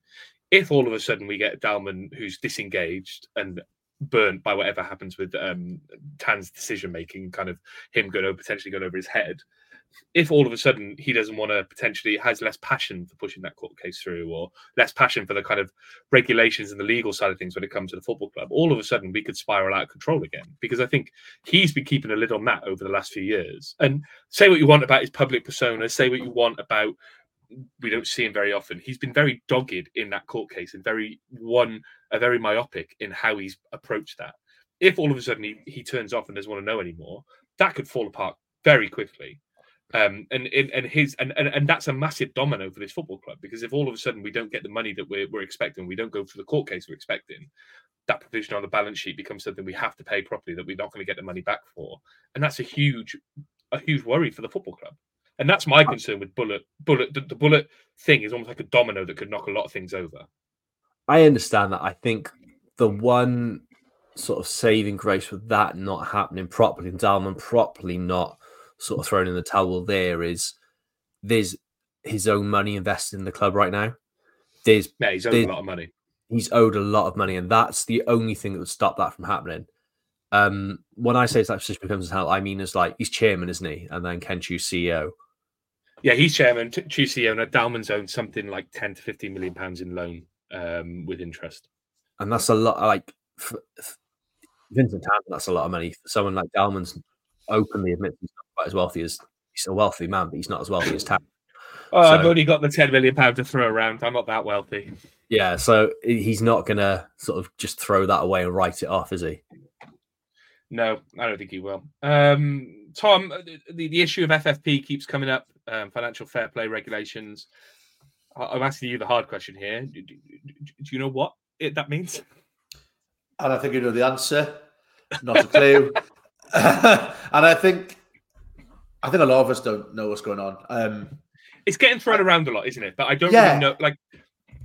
If all of a sudden we get Dalman who's disengaged and burnt by whatever happens with um, Tan's decision making, kind of him going potentially going over his head, if all of a sudden he doesn't want to potentially has less passion for pushing that court case through or less passion for the kind of regulations and the legal side of things when it comes to the football club all of a sudden we could spiral out of control again. Because i think he's been keeping a lid on that over the last few years. And say what you want about his public persona say what you want about we don't see him very often. He's been very dogged in that court case and very one a very myopic in how he's approached that. If all of a sudden he, he turns off and doesn't want to know anymore that could fall apart very quickly um, and, and his and, and and that's a massive domino for this football club because if all of a sudden we don't get the money that we're, we're expecting, we don't go through the court case we're expecting, that provision on the balance sheet becomes something we have to pay properly that we're not going to get the money back for, and that's a huge a huge worry for the football club. And that's my concern with Bulut. Bulut, the, the Bulut thing is almost like a domino that could knock a lot of things over. I understand that. I think the one sort of saving grace with that not happening properly and Dalman properly not sort of thrown in the towel there is there's his own money invested in the club right now. There's yeah, he's owed a lot of money. He's owed a lot of money, and that's the only thing that would stop that from happening. Um, when I say that position becomes hell, I mean as like he's chairman, isn't he? And then Ken Choo CEO. Yeah, he's chairman, Choo CEO, and Dalman's owned something like ten to fifteen million pounds in loan um, with interest. And that's a lot. Like for, for Vincent Tan, that's a lot of money. For someone like Dalman's openly admits he's not quite as wealthy as he's a wealthy man, but he's not as wealthy as Tan. Oh, so, I've only got the ten million pound to throw around. I'm not that wealthy. Yeah, so he's not gonna sort of just throw that away and write it off, is he? No, I don't think he will. Um, Tom, uh, the, the issue of FFP keeps coming up. Um, financial fair play regulations. I'm asking you the hard question here. Do, do, do you know what it, that means? And I think you know the answer. Not a clue. and I think, I think a lot of us don't know what's going on. Um, it's getting thrown around a lot, isn't it? But I don't yeah. really know. Like,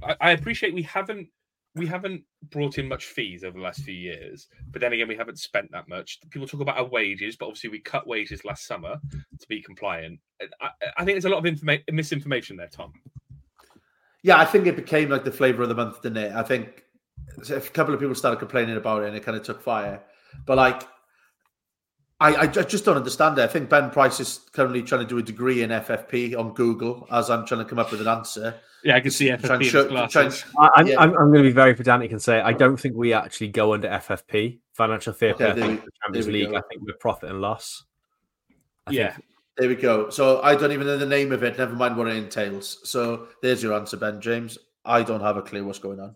I, I appreciate we haven't we haven't brought in much fees over the last few years, but then again, we haven't spent that much. People talk about our wages, but obviously we cut wages last summer to be compliant. I, I think there's a lot of informa- misinformation there, Tom. Yeah, I think it became like the flavor of the month, didn't it? I think a couple of people started complaining about it, and it kind of took fire. But like, I, I just don't understand it. I think Ben Price is currently trying to do a degree in FFP on Google as I'm trying to come up with an answer. Yeah, I can see FFP show, glasses. I, am yeah. I'm, I'm going to be very pedantic and say I don't think we actually go under FFP, financial fair play. Okay, the Champions League. Go. I think we're profit and loss. I yeah. Think... There we go. So I don't even know the name of it. Never mind what it entails. So there's your answer, Ben James. I don't have a clue what's going on.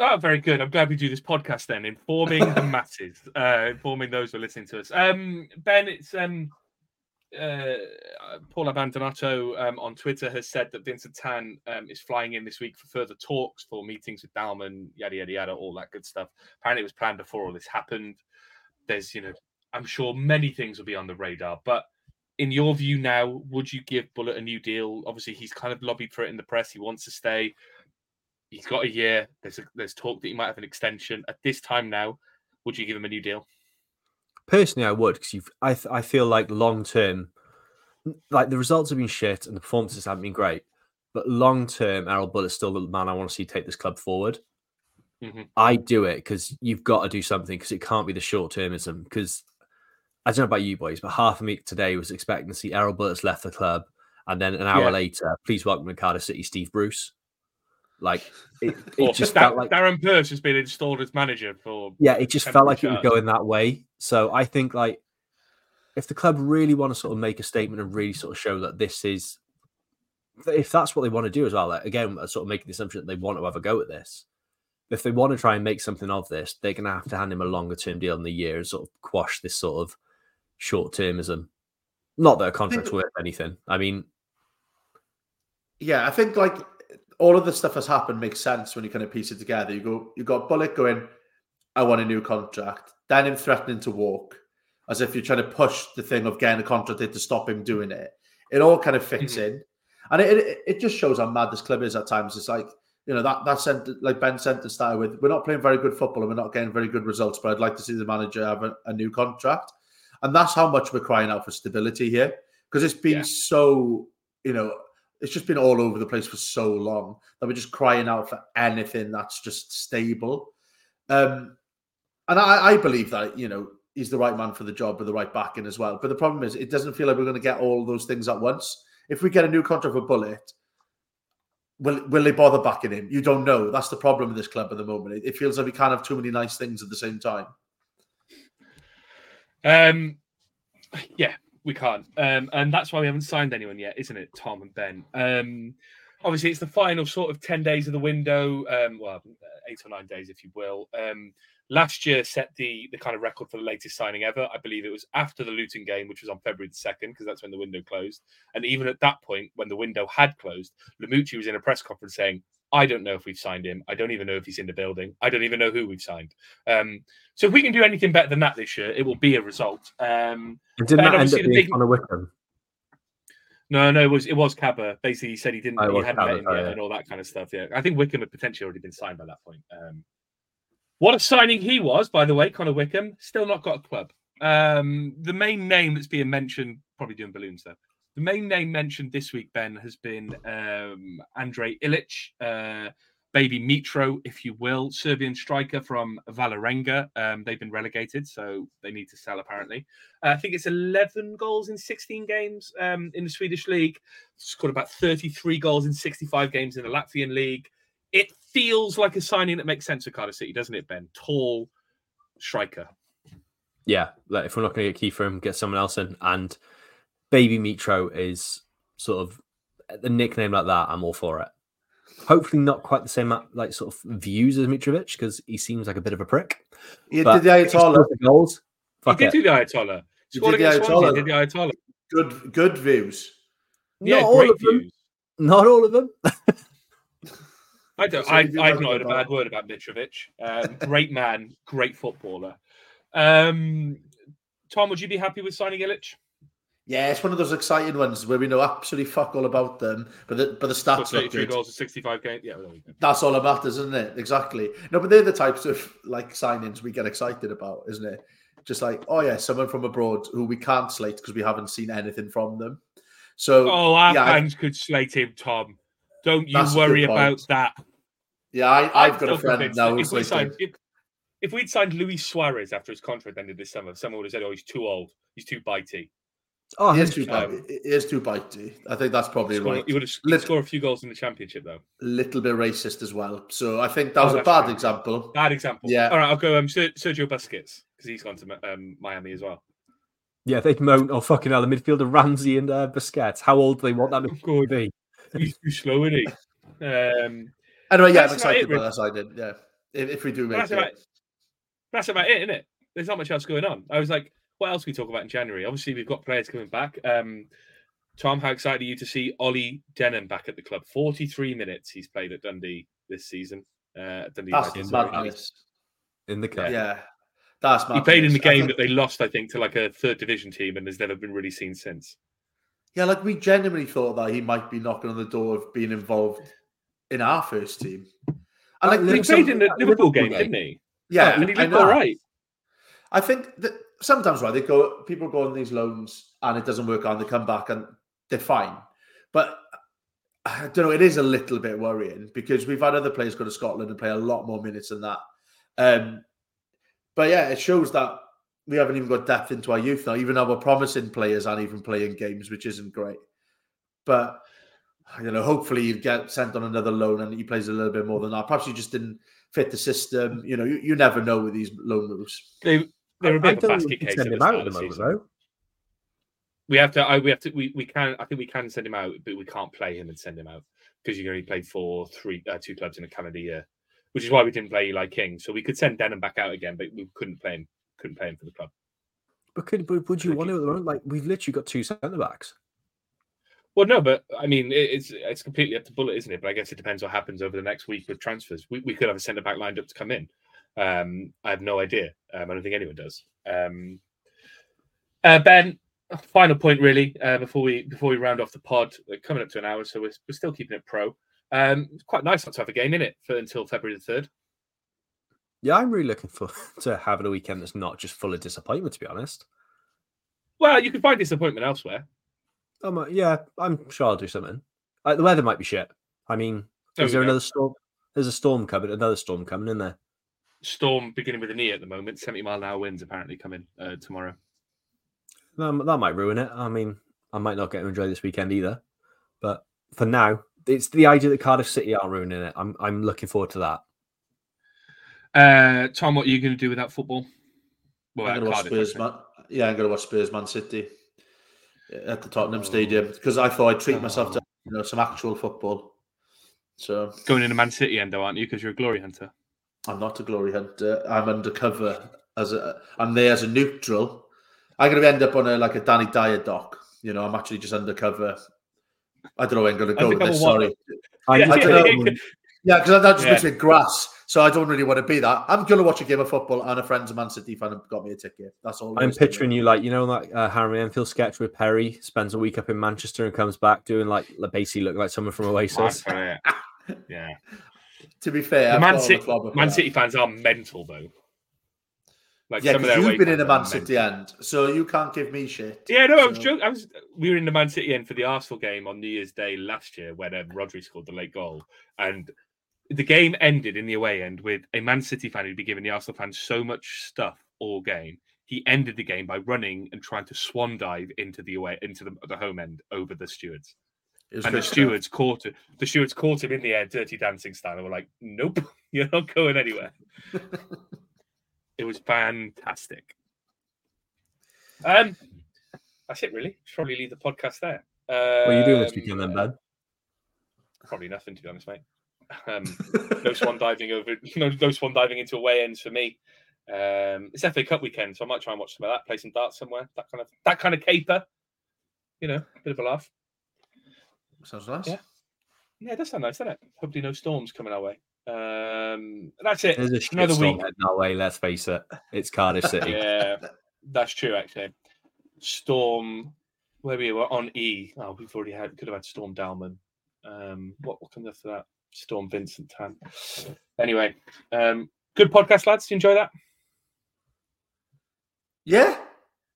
Oh, very good. I'm glad we do this podcast then, informing the masses, uh, informing those who are listening to us. Um, ben, it's um, uh, Paul Abbandonato um, on Twitter has said that Vincent Tan um, is flying in this week for further talks, for meetings with Dalman, yada yada yada, all that good stuff. Apparently, it was planned before all this happened. There's, you know, I'm sure many things will be on the radar, but in your view now, would you give Bulut a new deal? Obviously, he's kind of lobbied for it in the press. He wants to stay he's got a year. There's a, there's talk that he might have an extension. At this time now, would you give him a new deal? Personally, I would because you. I I feel like long term, like the results have been shit and the performances haven't been great, but long term, Erol Bulut's still the man I want to see take this club forward. Mm-hmm. I do it because you've got to do something because it can't be the short termism. Because I don't know about you boys, but half of me today was expecting to see Erol Bulut's left the club, and then an hour yeah. later, please welcome to Cardiff City, Steve Bruce. Like it, it just felt like Darren Purse has been installed as manager for. Yeah, it just felt like it was going that way. So I think like if the club really want to sort of make a statement and really sort of show that this is, if that's what they want to do as well, like, again, uh, sort of making the assumption that they want to have a go at this. If they want to try and make something of this, they're going to have to hand him a longer term deal in the year and sort of quash this sort of short termism. Not that a contract's worth anything. I mean, yeah, I think like all of the stuff has happened makes sense when you kind of piece it together. You go, you got Bulut going, I want a new contract. Then him threatening to walk, as if you're trying to push the thing of getting a contract to stop him doing it. It all kind of fits mm-hmm. in, and it, it, it just shows how mad this club is at times. It's like you know that that sent like Ben Senter started with. We're not playing very good football and we're not getting very good results, but I'd like to see the manager have a, a new contract, and that's how much we're crying out for stability here because it's been yeah. so you know it's just been all over the place for so long that we're just crying out for anything that's just stable. Um, and I, I believe that you know he's the right man for the job with the right backing as well. But the problem is, it doesn't feel like we're going to get all those things at once. If we get a new contract with Bulut, will will they bother backing him? You don't know. That's the problem with this club at the moment. It, it feels like we can't have too many nice things at the same time. Um, yeah, we can't. Um, and that's why we haven't signed anyone yet, isn't it, Tom and Ben? Um, obviously, it's the final sort of 10 days of the window, um, well, eight or nine days, if you will. Um, last year set the, the kind of record for the latest signing ever. I believe it was after the Luton game, which was on February the 2nd, because that's when the window closed. And even at that point, when the window had closed, Lamouchi was in a press conference saying, I don't know if we've signed him. I don't even know if he's in the building. I don't even know who we've signed. Um, so if we can do anything better than that this year, it will be a result. Um, and didn't that end up being big... Connor Wickham? No, no, it was it was Kaba. Basically, he said he didn't, Oh, he hadn't Kaba, met him sorry, yet, yeah. and all that kind of stuff. Yeah, I think Wickham had potentially already been signed by that point. Um, what a signing he was, by the way, Connor Wickham. Still not got a club. Um, the main name that's being mentioned, probably doing balloons though. The main name mentioned this week, Ben, has been um, Andrei Ilic, uh, baby Mitro, if you will, Serbian striker from Valerenga. Um, they've been relegated, so they need to sell apparently. Uh, I think it's 11 goals in 16 games um, in the Swedish league. Scored about 33 goals in 65 games in the Latvian league. It feels like a signing that makes sense for Cardiff City, doesn't it, Ben? Tall striker. Yeah, like if we're not going to get key for him, get someone else in. And Baby Mitro is sort of the nickname like that. I'm all for it. Hopefully, not quite the same like sort of views as Mitrovic because he seems like a bit of a prick. You But did the if he Ayatollah. the goals. Fuck he it. did do the Ayatollah. You Scored did the against Swansea, Ayatollah. did the Ayatollah. Good, good views. Yeah, Not all great of them. views. Not all of them. I don't. So I, I've not heard a bad word about Mitrovic. Um, great man, great footballer. Um, Tom, would you be happy with signing Ilic? Yeah, it's one of those exciting ones where we know absolutely fuck all about them, but the but the stats look 33 good. goals in 65 games. Yeah, well, there we go. That's all that matters, isn't it? Exactly. No, but they're the types of like signings we get excited about, isn't it? Just like, oh yeah, someone from abroad who we can't slate because we haven't seen anything from them. So Oh, our yeah, I- fans could slate him, Tom. Don't you That's a good worry about that. yeah, I, I've got a friend now who's like, if we'd signed Luis Suarez after his contract ended this summer, someone would have said, "Oh, he's too old. He's too bitey." Oh, he is too 100%. bitey. He is too bitey. I think that's probably Score- right. He would have Lit- scored a few goals in the championship, though. A little bit racist as well. So I think that Oh, was a bad true. example. Bad example. Yeah. All right, I'll go. Um, Ser- Sergio Busquets because he's gone to um, Miami as well. Yeah, they'd moan, oh, fucking hell, the midfielder Ramsey and uh, Busquets. How old do they want that midfield to God. be? He's too slow, isn't he? Um, Anyway, yeah, I'm excited it, about Rick. that side. Yeah, if, if we do make that's it. about that's about it, isn't it? There's not much else going on. I was like, what else can we talk about in January? Obviously, we've got players coming back. Um, Tom, how excited are you to see Ollie Denham back at the club? 43 minutes he's played at Dundee this season. Uh, Dundee That's United, madness. In the cup. Yeah, that's He played in the game that they lost, I think, to like a third division team, and has never been really seen since. Yeah, like we genuinely thought that he might be knocking on the door of being involved in our first team. And like, He played in the Liverpool Liverpool game, game. didn't he? yeah, and he looked all right. I think that sometimes right, they go people go on these loans and it doesn't work out and they come back and they're fine. But I don't know, it is a little bit worrying because we've had other players go to Scotland and play a lot more minutes than that. Um, but yeah, it shows that we haven't even got depth into our youth now. Even our promising players aren't even playing games, which isn't great. But you know, hopefully you get sent on another loan and he plays a little bit more than that. Perhaps he just didn't fit the system. You know, you, you never know with these loan moves. They they're a I bit of a basket we case send him out at the moment, season. though. We have to. I, we have to. We, we can. I think we can send him out, but we can't play him and send him out because you only play for three, uh, two clubs in a calendar year, which is why we didn't play Eli King. So we could send Denham back out again, but we couldn't play him. Couldn't play him for the club. But, could, but would you want to at the moment? Like, we've literally got two centre backs. Well, no, but I mean, it, it's it's completely up to Bulut, isn't it? But I guess it depends what happens over the next week with transfers. We, we could have a centre back lined up to come in. Um, I have no idea. Um, I don't think anyone does. Um, uh, ben, final point really uh, before we before we round off the pod. We're coming up to an hour, so we're, we're still keeping it pro. Um, it's quite nice not to have a game in it for until February the third. Yeah, I'm really looking for to having a weekend that's not just full of disappointment, to be honest. Well, you can find disappointment elsewhere. Um, yeah, I'm sure I'll do something. Like, the weather might be shit. I mean, There is there go. another storm? There's a storm coming, another storm coming in there. Storm beginning with an E at the moment. Seventy mile an hour winds apparently coming uh, tomorrow. Um, that might ruin it. I mean, I might not get to enjoy this weekend either. But for now, it's the idea that Cardiff City are ruining it. I'm I'm looking forward to that. Uh, Tom, what are you going to do without football? Well, I'm going to watch Spurs, man. Yeah, I'm going to watch Spurs Man City at the Tottenham Oh. Stadium because I thought I'd treat myself to Oh. you know some actual football. So Going into Man City end, though, aren't you? Because you're a glory hunter. I'm not a glory hunter. I'm undercover as a. I'm there as a neutral. I'm going to end up on a like a Danny Dyer doc. You know, I'm actually just undercover. I don't know where I'm going to go with this. what? Sorry. I Yeah, just I don't don't- know. Yeah, because that just Yeah. makes me grass. So I don't really want to be that. I'm going to watch a game of football, and a friend's a Man City fan and got me a ticket. That's all. I'm picturing you like you know that uh, Harry Enfield sketch with Perry spends a week up in Manchester and comes back doing like basically looking like someone from Oasis. yeah. To be fair, Man City, Man City fans are mental though. Like yeah, because you've been in a Man City end, so you can't give me shit. Yeah, no, so. I was joking. I was. We were in the Man City end for the Arsenal game on New Year's Day last year when um, Rodri scored the late goal, and the game ended in the away end with a Man City fan who'd be giving the Arsenal fans so much stuff all game. He ended the game by running and trying to swan dive into the away into the, the home end over the stewards. And the stewards stuff. caught it. The stewards caught him in the air, dirty dancing style, and were like, "Nope, you're not going anywhere." it was fantastic. Um, that's it, really. Should probably leave the podcast there. Um, what are you doing this weekend, then, Ben? Probably nothing, to be honest, mate. Um, no swan diving over, no, no swan diving into away ends for me. Um, it's FA Cup weekend, so I might try and watch some of that, play some darts somewhere. That kind of that kind of caper, you know, a bit of a laugh. Sounds nice. Yeah, yeah, it does sound nice, doesn't it? Hopefully, no storms coming our way. Um, that's it. There's a Another week. heading our way. Let's face it, it's Cardiff City. yeah, that's true. Actually, storm. Where we were on E. Oh, we've already had. Could have had Storm Dalman. Um, what, what comes after that? Storm Vincent Tan. Anyway, um, good podcast, lads. Did You enjoy that? Yeah,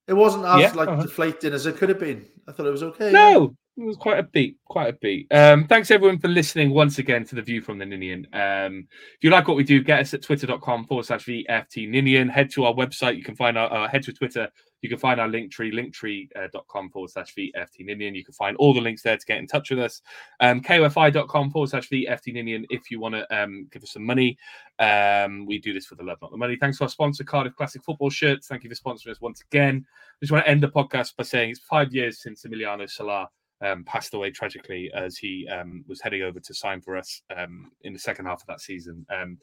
it wasn't as yeah, like uh-huh. deflating as it could have been. I thought it was okay. No, it was quite a beat, quite a beat. Um, thanks everyone for listening once again to the View from the Ninian. Um, if you like what we do, get us at twitter.com forward slash VFT Ninian. Head to our website. You can find our, uh, head to Twitter. You can find our link tree, linktree.com uh, forward slash VFT Ninian. You can find all the links there to get in touch with us. Um, KOFI.com forward slash VFT Ninian if you want to um, give us some money. Um, we do this for the love, not the money. Thanks to our sponsor, Cardiff Classic Football Shirts. Thank you for sponsoring us once again. I just want to end the podcast by saying it's five years since Emiliano Sala um, passed away tragically as he um, was heading over to sign for us um, in the second half of that season. Um,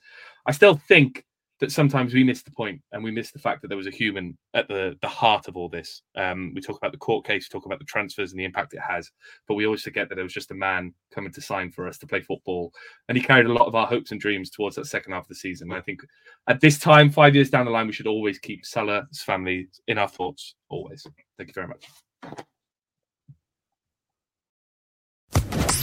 I still think that sometimes we miss the point and we miss the fact that there was a human at the, the heart of all this. Um, we talk about the court case, we talk about the transfers and the impact it has, but we always forget that it was just a man coming to sign for us to play football. And he carried a lot of our hopes and dreams towards that second half of the season. And I think at this time, five years down the line, we should always keep Sala's family in our thoughts, always. Thank you very much.